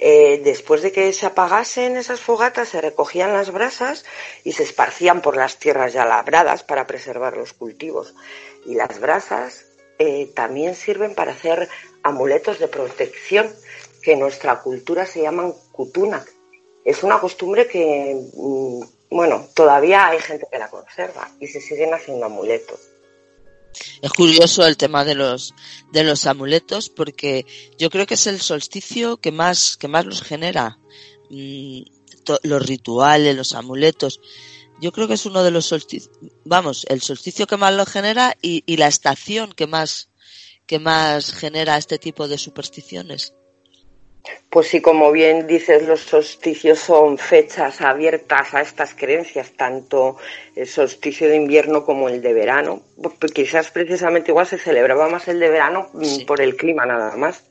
Eh, después de que se apagasen esas fogatas, se recogían las brasas y se esparcían por las tierras ya labradas para preservar los cultivos. Y las brasas eh, también sirven para hacer amuletos de protección que en nuestra cultura se llaman kutunak. Es una costumbre que, mm, bueno, todavía hay gente que la conserva y se siguen haciendo amuletos. Es curioso el tema de los de los amuletos porque yo creo que es el solsticio que más que más los genera mm, los rituales, los amuletos. Yo creo que es uno de los solsticios, vamos, el solsticio que más lo genera y, y la estación que más que más genera este tipo de supersticiones. Pues sí, como bien dices, los solsticios son fechas abiertas a estas creencias, tanto el solsticio de invierno como el de verano. Pues quizás precisamente igual se celebraba más el de verano mm, por el clima nada más.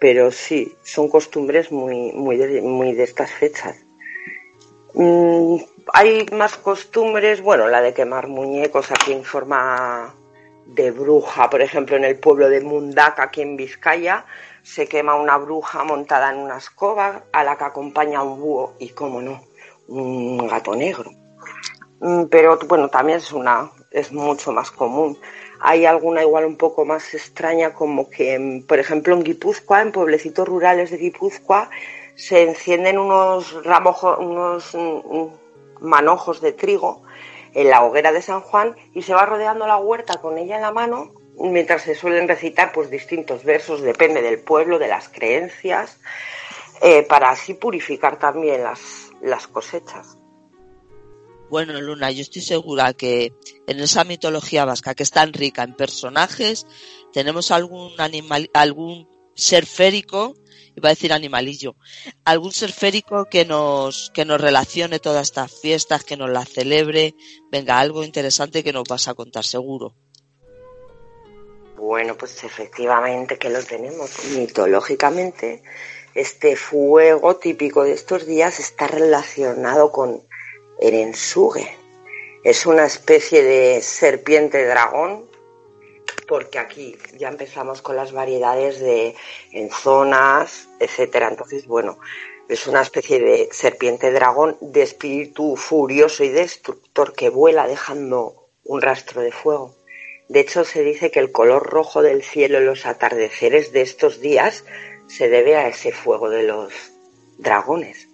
Pero sí, son costumbres muy, muy, de, muy de estas fechas. Mm, hay más costumbres, bueno, la de quemar muñecos aquí en forma de bruja, por ejemplo, en el pueblo de Mundaca, aquí en Vizcaya, se quema una bruja montada en una escoba a la que acompaña un búho y, como no, un gato negro. Mm, pero bueno, también es una, es mucho más común. Hay alguna igual un poco más extraña, como que, mm, por ejemplo, en Guipúzcoa, en pueblecitos rurales de Guipúzcoa, se encienden unos ramojos, unos mm, manojos de trigo en la hoguera de San Juan y se va rodeando la huerta con ella en la mano mientras se suelen recitar pues distintos versos, depende del pueblo, de las creencias, eh, para así purificar también las, las cosechas. Bueno, Luna, yo estoy segura que en esa mitología vasca que es tan rica en personajes, tenemos algún animal, algún ser férico, iba a decir animalillo, algún ser férico que nos, que nos relacione todas estas fiestas, que nos las celebre. Venga, algo interesante que nos vas a contar seguro. Bueno, pues efectivamente que lo tenemos. Mitológicamente, este fuego típico de estos días está relacionado con Erensuge. Es una especie de serpiente dragón, porque aquí ya empezamos con las variedades de en zonas, etcétera. Entonces, bueno, es una especie de serpiente dragón de espíritu furioso y destructor que vuela dejando un rastro de fuego. De hecho, se dice que el color rojo del cielo en los atardeceres de estos días se debe a ese fuego de los dragones.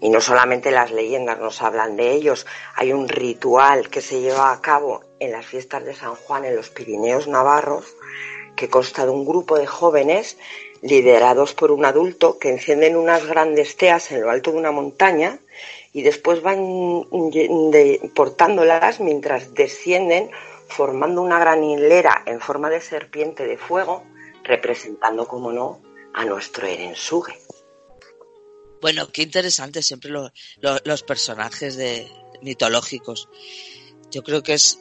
Y no solamente las leyendas nos hablan de ellos, hay un ritual que se lleva a cabo en las fiestas de San Juan en los Pirineos Navarros, que consta de un grupo de jóvenes liderados por un adulto que encienden unas grandes teas en lo alto de una montaña y después van portándolas mientras descienden formando una gran hilera en forma de serpiente de fuego, representando, como no, a nuestro Erensuge. Bueno, qué interesante siempre los personajes de, mitológicos. Yo creo que es,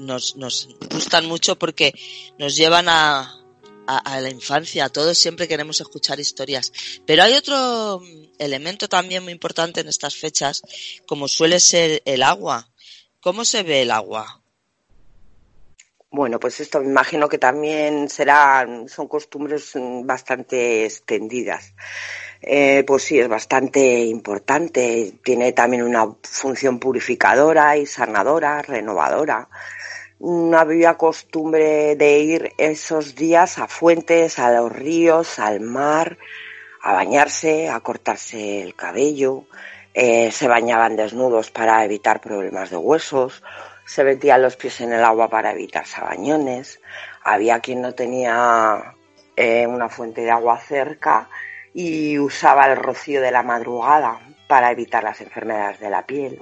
nos, nos gustan mucho porque nos llevan a, a, la infancia. Todos siempre queremos escuchar historias. Pero hay otro elemento también muy importante en estas fechas, como suele ser el agua. ¿Cómo se ve el agua? Bueno, pues esto me imagino que también serán, son costumbres bastante extendidas. Eh, pues sí, es bastante importante. Tiene también una función purificadora y sanadora, renovadora. No había costumbre de ir esos días a fuentes, a los ríos, al mar, a bañarse, a cortarse el cabello. Eh, se bañaban desnudos para evitar problemas de huesos se metían los pies en el agua para evitar sabañones, había quien no tenía eh, una fuente de agua cerca y usaba el rocío de la madrugada para evitar las enfermedades de la piel.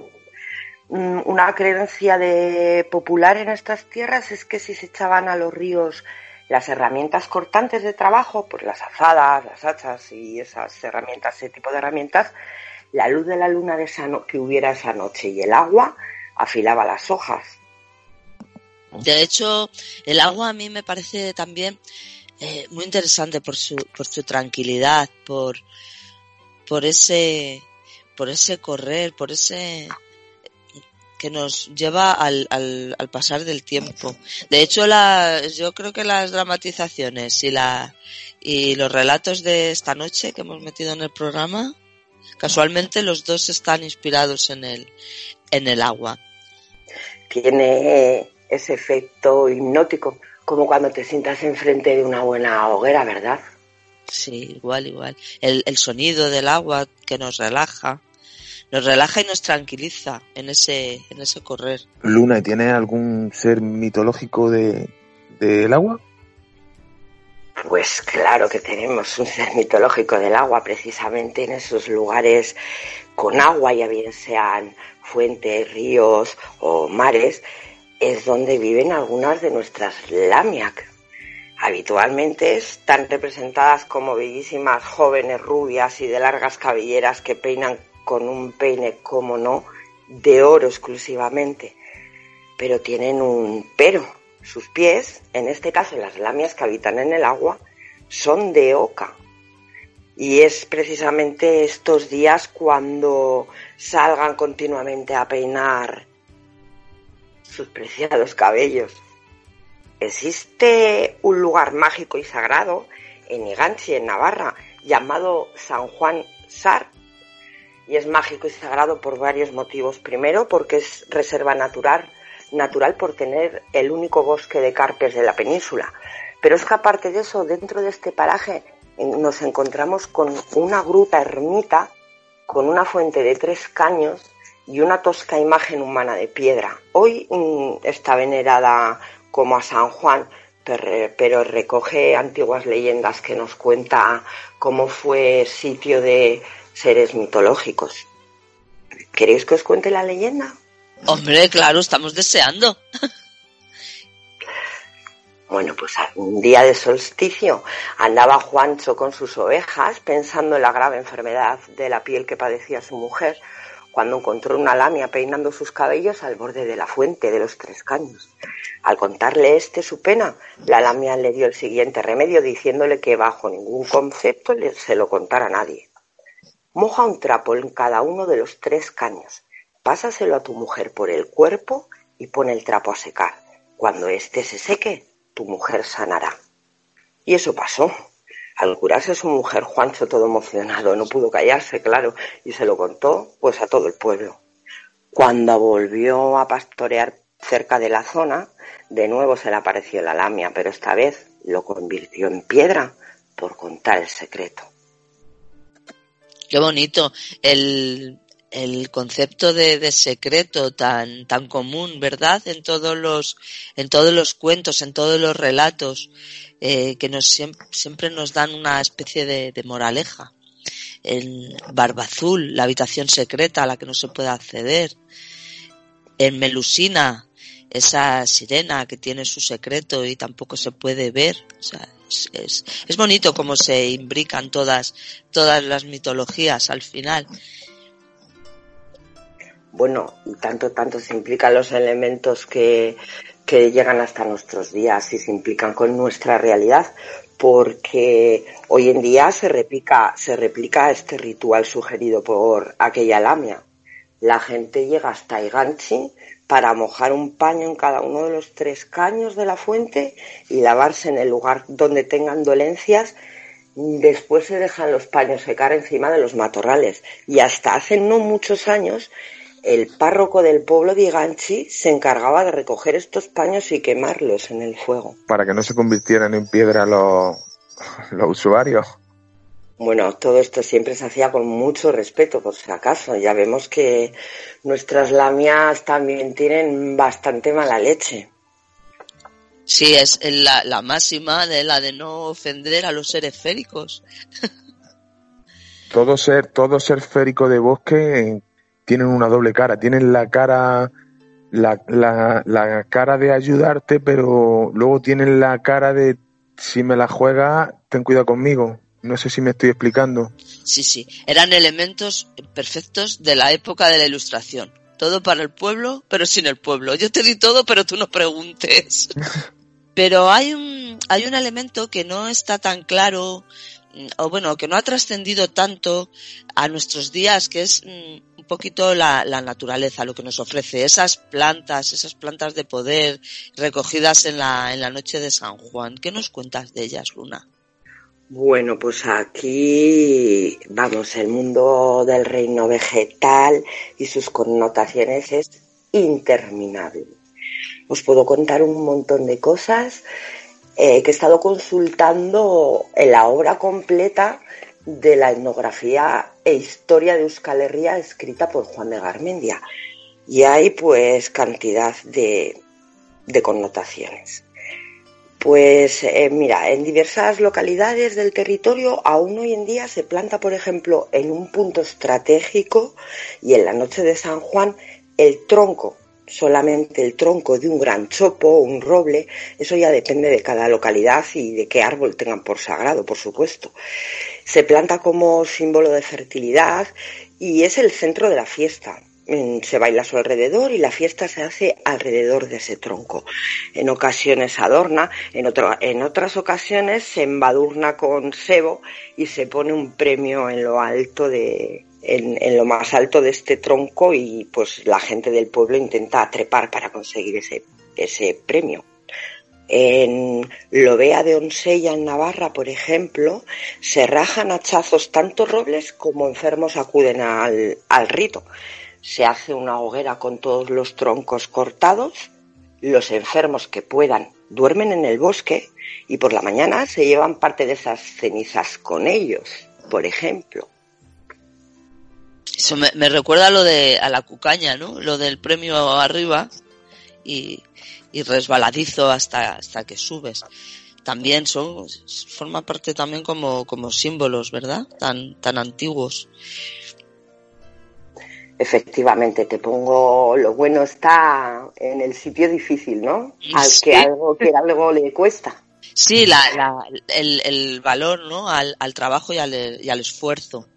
Mm, una creencia de popular en estas tierras es que si se echaban a los ríos las herramientas cortantes de trabajo, pues las azadas, las hachas y esas herramientas, ese tipo de herramientas, la luz de la luna de que hubiera esa noche y el agua afilaba las hojas. De hecho, el agua a mí me parece también eh, muy interesante por su, por su tranquilidad, por, por ese, por ese correr, por ese que nos lleva al, al, al pasar del tiempo. De hecho, la, yo creo que las dramatizaciones y la, y los relatos de esta noche que hemos metido en el programa, casualmente los dos están inspirados en el, en el agua. Tiene ese efecto hipnótico, como cuando te sientas enfrente de una buena hoguera, ¿verdad? Sí, igual, igual. El, sonido del agua que nos relaja, nos relaja y nos tranquiliza en ese, en ese correr. Luna, ¿tiene algún ser mitológico de, del agua? Pues claro que tenemos un ser mitológico del agua, precisamente en esos lugares con agua, ya bien sean fuentes, ríos o mares, es donde viven algunas de nuestras lamiac. Habitualmente están representadas como bellísimas jóvenes rubias y de largas cabelleras que peinan con un peine, como no, de oro exclusivamente. Pero tienen un pero. Sus pies, en este caso las lamias que habitan en el agua, son de oca. Y es precisamente estos días cuando salgan continuamente a peinar sus preciados cabellos. Existe un lugar mágico y sagrado en Iganchi, en Navarra, llamado San Juan Sar. Y es mágico y sagrado por varios motivos. Primero, porque es reserva natural, natural por tener el único bosque de carpes de la península. Pero es que aparte de eso, dentro de este paraje nos encontramos con una gruta ermita con una fuente de tres caños y una tosca imagen humana de piedra. Hoy mm, está venerada como a San Juan, pero recoge antiguas leyendas que nos cuenta cómo fue sitio de seres mitológicos. ¿Queréis que os cuente la leyenda? Hombre, claro, estamos deseando. *laughs* Bueno, pues un día de solsticio andaba Juancho con sus ovejas pensando en la grave enfermedad de la piel que padecía su mujer cuando encontró una lamia peinando sus cabellos al borde de la fuente de los tres caños. Al contarle este su pena, la lamia le dio el siguiente remedio diciéndole que bajo ningún concepto se lo contara a nadie. Moja un trapo en cada uno de los tres caños, pásaselo a tu mujer por el cuerpo y pone el trapo a secar. Cuando éste se seque, tu mujer sanará. Y eso pasó. Al curarse su mujer, Juancho, todo emocionado, no pudo callarse, claro, y se lo contó, pues, a todo el pueblo. Cuando volvió a pastorear cerca de la zona, de nuevo se le apareció la lamia, pero esta vez lo convirtió en piedra por contar el secreto. Qué bonito. El, el concepto de, de, secreto tan, tan común, ¿verdad? En todos los, en todos los cuentos, en todos los relatos, eh, que nos, siempre, nos dan una especie de, de moraleja. En Barba Azul, la habitación secreta a la que no se puede acceder. En Melusina, esa sirena que tiene su secreto y tampoco se puede ver. O sea, es, es, es bonito cómo se imbrican todas, todas las mitologías al final bueno, tanto, tanto se implican los elementos que, que llegan hasta nuestros días y se implican con nuestra realidad, porque hoy en día se replica, se replica este ritual sugerido por aquella lamia. La gente llega hasta Iganchi para mojar un paño en cada uno de los tres caños de la fuente y lavarse en el lugar donde tengan dolencias. Después se dejan los paños secar encima de los matorrales y hasta hace no muchos años el párroco del pueblo de Iganchi se encargaba de recoger estos paños y quemarlos en el fuego. Para que no se convirtieran en piedra los, los usuarios. Bueno, todo esto siempre se hacía con mucho respeto, por si acaso. Ya vemos que nuestras lamias también tienen bastante mala leche. Sí, es la, la máxima de la de no ofender a los seres féricos. *laughs* todo ser, todo ser férico de bosque tienen una doble cara, tienen la cara la, la, la, cara de ayudarte, pero luego tienen la cara de si me la juega, ten cuidado conmigo. No sé si me estoy explicando. Sí, sí, eran elementos perfectos de la época de la ilustración. Todo para el pueblo, pero sin el pueblo. Yo te di todo, pero tú no preguntes. *laughs* pero hay un, hay un elemento que no está tan claro, o bueno, que no ha trascendido tanto a nuestros días, que es mm, un poquito la, naturaleza, lo que nos ofrece, esas plantas, esas plantas de poder recogidas en la, en la noche de San Juan. ¿Qué nos cuentas de ellas, Luna? Bueno, pues aquí, vamos, el mundo del reino vegetal y sus connotaciones es interminable. Os puedo contar un montón de cosas eh, que he estado consultando en la obra completa de la etnografía e historia de Euskal Herria escrita por Juan de Garmendia. Y hay pues cantidad de, de connotaciones. Pues eh, mira, en diversas localidades del territorio aún hoy en día se planta, por ejemplo, en un punto estratégico y en la noche de San Juan el tronco, solamente el tronco de un gran chopo, un roble, eso ya depende de cada localidad y de qué árbol tengan por sagrado, por supuesto. Se planta como símbolo de fertilidad y es el centro de la fiesta. Mm, se baila a su alrededor y la fiesta se hace alrededor de ese tronco. En ocasiones adorna, en, en otras ocasiones se embadurna con sebo y se pone un premio en lo alto de, en, en, lo más alto de este tronco y pues la gente del pueblo intenta trepar para conseguir ese, ese premio. En Lobea de Onsella, en Navarra, por ejemplo, se rajan hachazos tanto robles como enfermos acuden al, al rito. Se hace una hoguera con todos los troncos cortados, los enfermos que puedan duermen en el bosque y por la mañana se llevan parte de esas cenizas con ellos, por ejemplo. Eso me, me recuerda a lo de a la cucaña, ¿no? Lo del premio arriba y, y resbaladizo hasta, hasta que subes. También son, forma parte también como, como símbolos, ¿verdad? Tan, tan antiguos. Efectivamente, te pongo lo bueno está en el sitio difícil, ¿no? Al que algo que algo le cuesta. Sí, la, la, el, el valor, ¿no? Al, al trabajo y al, y al esfuerzo,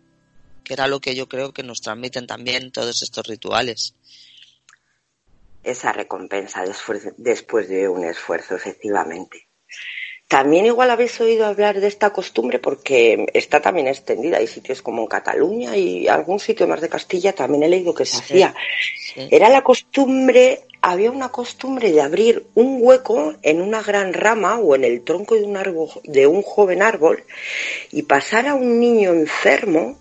que era lo que yo creo que nos transmiten también todos estos rituales. esa recompensa después, de un esfuerzo, efectivamente. También igual habéis oído hablar de esta costumbre porque está también extendida. Hay sitios como en Cataluña y algún sitio más de Castilla también he leído que se hacía. Sí. Era la costumbre, había una costumbre de abrir un hueco en una gran rama o en el tronco de un árbol, de un joven árbol y pasar a un niño enfermo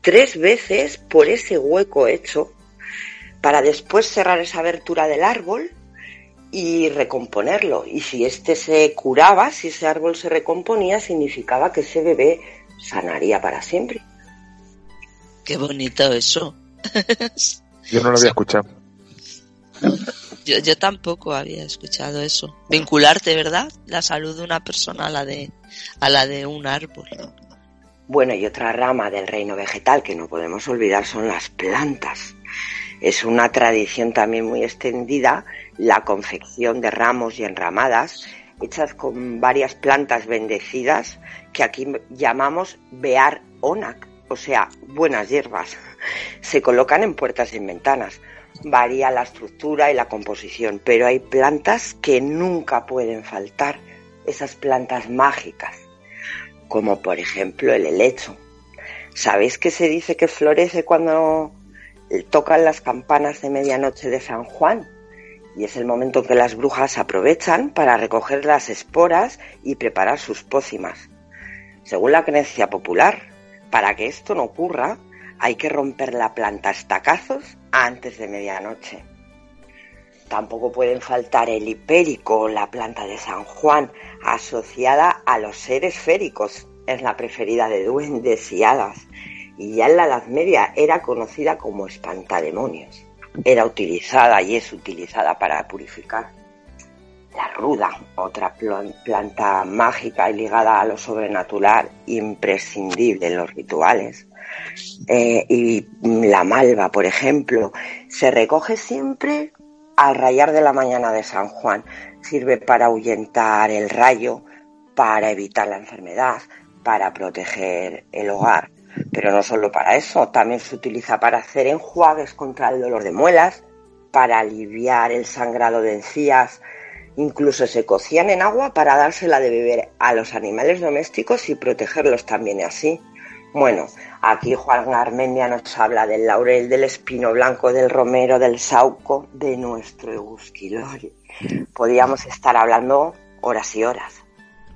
tres veces por ese hueco hecho para después cerrar esa abertura del árbol y recomponerlo. Y si éste se curaba, si ese árbol se recomponía, significaba que ese bebé sanaría para siempre. Qué bonito eso. *laughs* Yo no lo había escuchado. Yo, yo tampoco había escuchado eso. Vincularte, ¿verdad? La salud de una persona a la de, a la de un árbol. Bueno, y otra rama del reino vegetal que no podemos olvidar son las plantas. Es una tradición también muy extendida la confección de ramos y enramadas hechas con varias plantas bendecidas que aquí llamamos bear onak, o sea, buenas hierbas. Se colocan en puertas y en ventanas. Varía la estructura y la composición, pero hay plantas que nunca pueden faltar, esas plantas mágicas, como por ejemplo el helecho. ¿Sabéis que se dice que florece cuando tocan las campanas de medianoche de San Juan? Y es el momento que las brujas aprovechan para recoger las esporas y preparar sus pócimas. Según la creencia popular, para que esto no ocurra, hay que romper la planta a estacazos antes de medianoche. Tampoco pueden faltar el hipérico, la planta de San Juan, asociada a los seres féricos. Es la preferida de duendes y hadas. Y ya en la Edad Media era conocida como espantademonios. Era utilizada y es utilizada para purificar. La ruda, otra plan- planta mágica y ligada a lo sobrenatural, imprescindible en los rituales. Eh, y la malva, por ejemplo, se recoge siempre al rayar de la mañana de San Juan. Sirve para ahuyentar el rayo, para evitar la enfermedad, para proteger el hogar. Pero no solo para eso, también se utiliza para hacer enjuagues contra el dolor de muelas, para aliviar el sangrado de encías, incluso se cocían en agua para dársela de beber a los animales domésticos y protegerlos también así. Bueno, aquí Juan Armendia nos habla del laurel, del espino blanco, del romero, del sauco, de nuestro Eusquilori. Podríamos estar hablando horas y horas.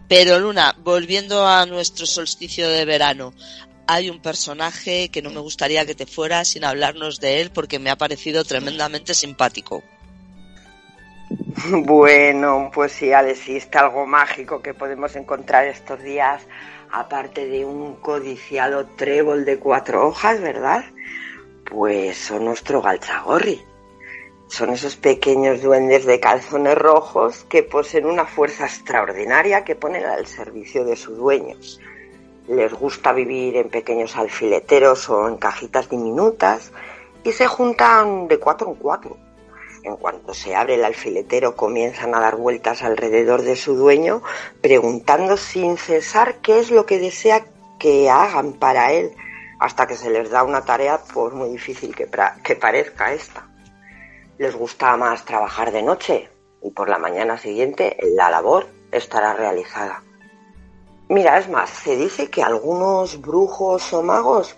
Pero Luna, volviendo a nuestro solsticio de verano, hay un personaje que no me gustaría que te fuera sin hablarnos de él porque me ha parecido tremendamente simpático. Bueno, pues sí, existe algo mágico que podemos encontrar estos días, aparte de un codiciado trébol de cuatro hojas, ¿verdad? Pues son nuestro galchagorri. Son esos pequeños duendes de calzones rojos que poseen una fuerza extraordinaria que ponen al servicio de su dueño. Les gusta vivir en pequeños alfileteros o en cajitas diminutas y se juntan de cuatro en cuatro. En cuanto se abre el alfiletero comienzan a dar vueltas alrededor de su dueño preguntando sin cesar qué es lo que desea que hagan para él hasta que se les da una tarea por muy difícil que, que parezca esta. Les gusta más trabajar de noche y por la mañana siguiente la labor estará realizada. Mira, es más, se dice que algunos brujos o magos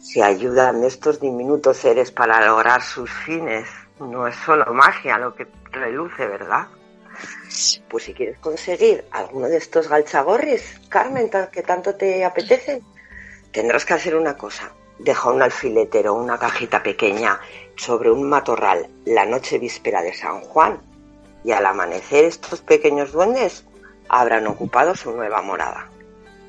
se ayudan de estos diminutos seres para lograr sus fines. No es solo magia lo que reluce, ¿verdad? Pues si quieres conseguir alguno de estos galchagorris, Carmen, que tanto te apetecen, tendrás que hacer una cosa. Deja un alfiletero, una cajita pequeña, sobre un matorral la noche víspera de San Juan y al amanecer estos pequeños duendes habrán ocupado su nueva morada.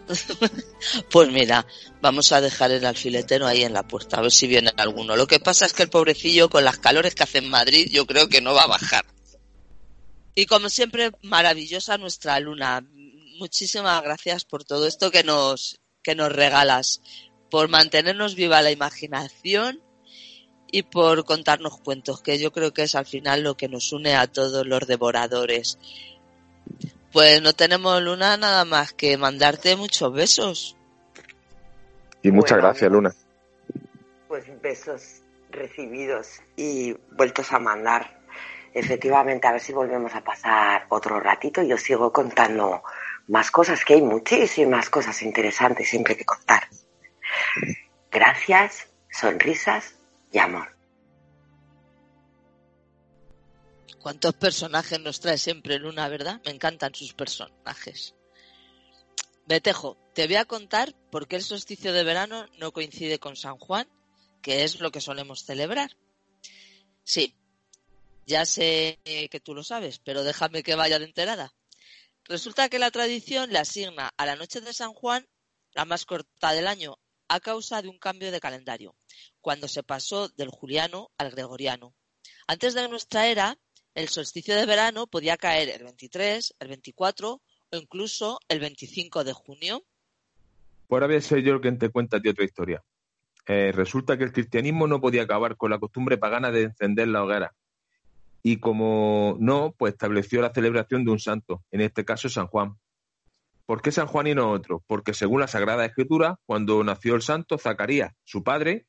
*laughs* Pues mira, vamos a dejar el alfiletero ahí en la puerta, a ver si viene alguno. Lo que pasa es que el pobrecillo, con las calores que hace en Madrid, yo creo que no va a bajar. Y como siempre, maravillosa nuestra luna. Muchísimas gracias por todo esto que nos, que nos regalas, por mantenernos viva la imaginación y por contarnos cuentos, que yo creo que es al final lo que nos une a todos los devoradores. Pues no tenemos luna nada más que mandarte muchos besos. Y muchas Bueno, gracias, Luna. Pues besos recibidos y vueltos a mandar. Efectivamente, a ver si volvemos a pasar otro ratito y os sigo contando más cosas, que hay muchísimas cosas interesantes siempre que contar. Gracias, sonrisas y amor. ¿Cuántos personajes nos trae siempre Luna, verdad? Me encantan sus personajes. Betejo, te voy a contar por qué el solsticio de verano no coincide con San Juan, que es lo que solemos celebrar. Sí, ya sé que tú lo sabes, pero déjame que vaya de enterada. Resulta que la tradición le asigna a la noche de San Juan la más corta del año a causa de un cambio de calendario, cuando se pasó del juliano al gregoriano. Antes de nuestra era, el solsticio de verano podía caer el 23, el 24 o incluso el 25 de junio. Por ahora yo el que te cuenta ti otra historia. Eh, resulta que el cristianismo no podía acabar con la costumbre pagana de encender la hoguera. Y como no, pues estableció la celebración de un santo, en este caso San Juan. ¿Por qué San Juan y no otro? Porque según la Sagrada Escritura, cuando nació el santo, Zacarías, su padre,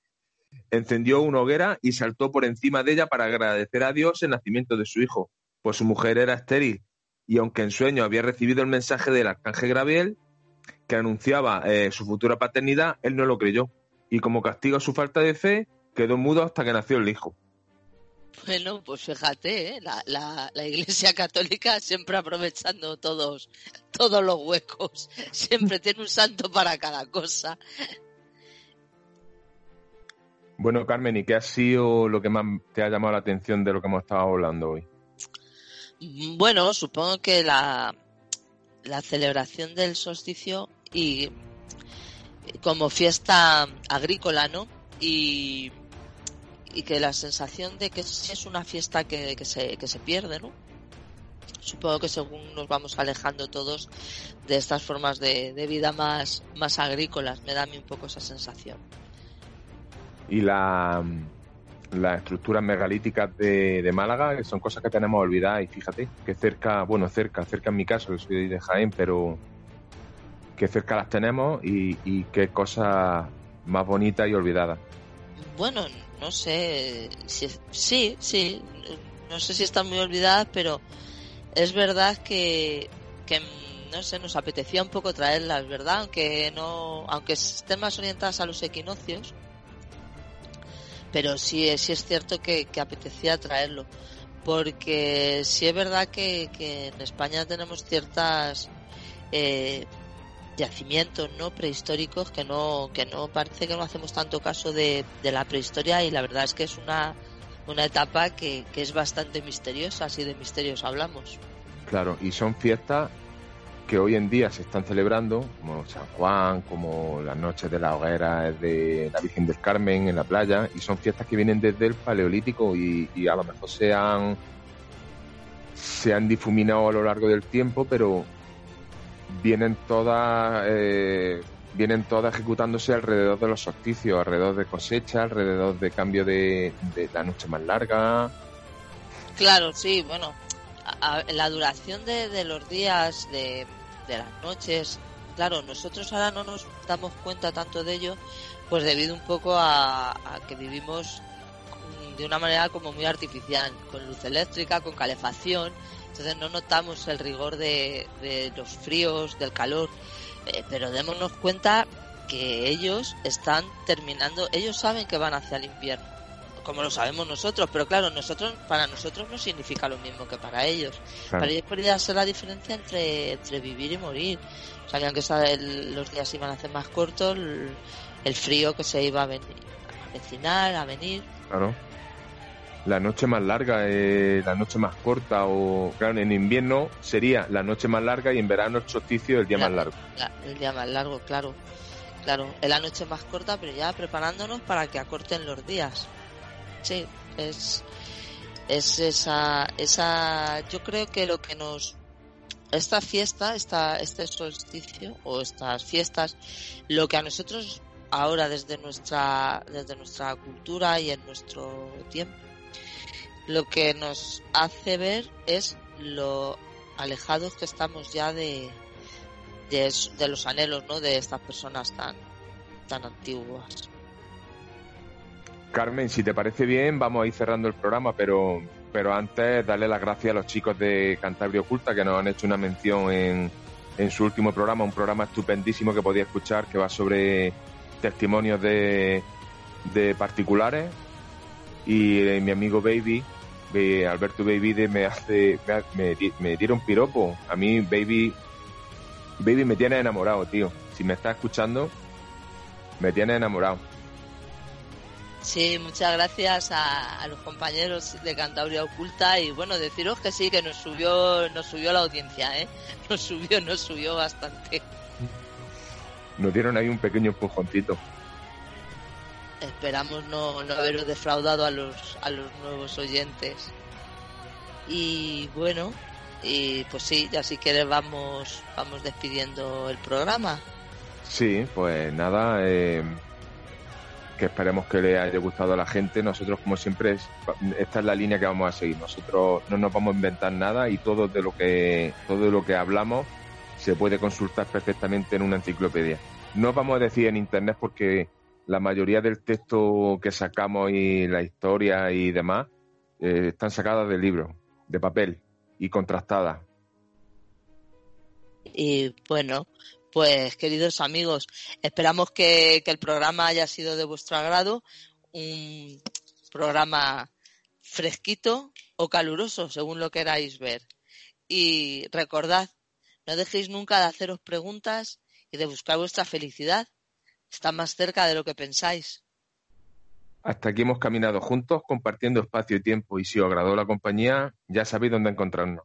encendió una hoguera y saltó por encima de ella para agradecer a Dios el nacimiento de su hijo, pues su mujer era estéril y aunque en sueño había recibido el mensaje del arcángel Gabriel que anunciaba eh, su futura paternidad, él no lo creyó y como castigo a su falta de fe quedó mudo hasta que nació el hijo. Bueno, pues fíjate, ¿eh? la, la, la Iglesia Católica siempre aprovechando todos, todos los huecos, *laughs* siempre tiene un santo para cada cosa. Bueno, Carmen, ¿y qué ha sido lo que más te ha llamado la atención de lo que hemos estado hablando hoy? Bueno, supongo que la, la celebración del solsticio y como fiesta agrícola, ¿no? Y, y que la sensación de que es una fiesta que, que, se, que se pierde, ¿no? Supongo que según nos vamos alejando todos de estas formas de, de vida más, más agrícolas, me da a mí un poco esa sensación. Y la, las estructuras megalíticas de, de, Málaga, que son cosas que tenemos olvidadas y fíjate, que cerca, bueno, cerca, cerca en mi caso, que soy de Jaén, pero que cerca las tenemos y, y qué cosas más bonitas y olvidadas. Bueno, no sé, si, sí, sí, no sé si están muy olvidadas, pero es verdad que, que no sé, nos apetecía un poco traerlas, ¿verdad? Aunque no, aunque estén más orientadas a los equinoccios, pero sí, sí es cierto que, apetecía traerlo, porque sí es verdad que, en España tenemos ciertas eh, yacimientos no prehistóricos que no que no parece que no hacemos tanto caso de, de la prehistoria y la verdad es que es una una etapa que, que es bastante misteriosa si de misterios hablamos. Claro y son fiestas que hoy en día se están celebrando como San Juan como las noches de la hoguera de la Virgen del Carmen en la playa y son fiestas que vienen desde el paleolítico y, y a lo mejor se han se han difuminado a lo largo del tiempo pero vienen todas eh, vienen todas ejecutándose alrededor de los solsticios, alrededor de cosecha, alrededor de cambio de, de la noche más larga. Claro, sí, bueno, la duración de, los días, de, las noches, claro, nosotros ahora no nos damos cuenta tanto de ello, pues debido un poco a, que vivimos de una manera como muy artificial, con luz eléctrica, con calefacción, entonces no notamos el rigor de, de los fríos, del calor, eh, pero démonos cuenta que ellos están terminando, ellos saben que van hacia el invierno, como lo sabemos nosotros, pero claro, nosotros para nosotros no significa lo mismo que para ellos. Claro. Para ellos podría ser la diferencia entre, entre vivir y morir. Sabían que el, los días iban a ser más cortos, el, el, frío que se iba a, venir, a vecinar, a venir. Claro. la noche más larga, eh, la noche más corta o claro, en invierno sería la noche más larga y en verano el solsticio el día más largo. el día más largo, claro. Claro, es la noche más corta, pero ya preparándonos para que acorten los días. Sí, es es esa esa yo creo que lo que nos esta fiesta, esta, este solsticio o estas fiestas, lo que a nosotros ahora desde nuestra, desde nuestra cultura y en nuestro tiempo, lo que nos hace ver es lo alejados que estamos ya de, de, los anhelos ¿no? de estas personas tan, tan antiguas. Carmen, si te parece bien, vamos a ir cerrando el programa, pero, pero antes darle las gracias a los chicos de Cantabria Oculta que nos han hecho una mención en, en su último programa, un programa estupendísimo que podía escuchar que va sobre testimonios de, de particulares y eh, mi amigo Baby, Alberto Baby, me hace me, me, dieron piropo. A mí Baby Baby me tiene enamorado, tío. Si me está escuchando, me tiene enamorado. Sí, muchas gracias a, los compañeros de Cantabria Oculta y bueno, deciros que sí, que nos subió, nos subió la audiencia, ¿eh? *laughs* Nos subió, nos subió bastante nos dieron ahí un pequeño empujoncito. Esperamos no, no haberos defraudado a los, a los nuevos oyentes. Y bueno, y pues sí, ya si quieres vamos, vamos despidiendo el programa. Sí, pues nada, eh, que esperemos que le haya gustado a la gente. Nosotros, como siempre, esta es la línea que vamos a seguir. Nosotros no nos vamos a inventar nada y todo de lo que, todo de lo que hablamos se puede consultar perfectamente en una enciclopedia. No vamos a decir en internet porque la mayoría del texto que sacamos y la historia y demás eh, están sacadas de libro, de papel y contrastadas. Y bueno, pues queridos amigos, esperamos que, que el programa haya sido de vuestro agrado, un programa fresquito o caluroso, según lo queráis ver. Y recordad no dejéis nunca de haceros preguntas y de buscar vuestra felicidad. Está más cerca de lo que pensáis. Hasta aquí hemos caminado juntos, compartiendo espacio y tiempo, y si os agradó la compañía, ya sabéis dónde encontrarnos.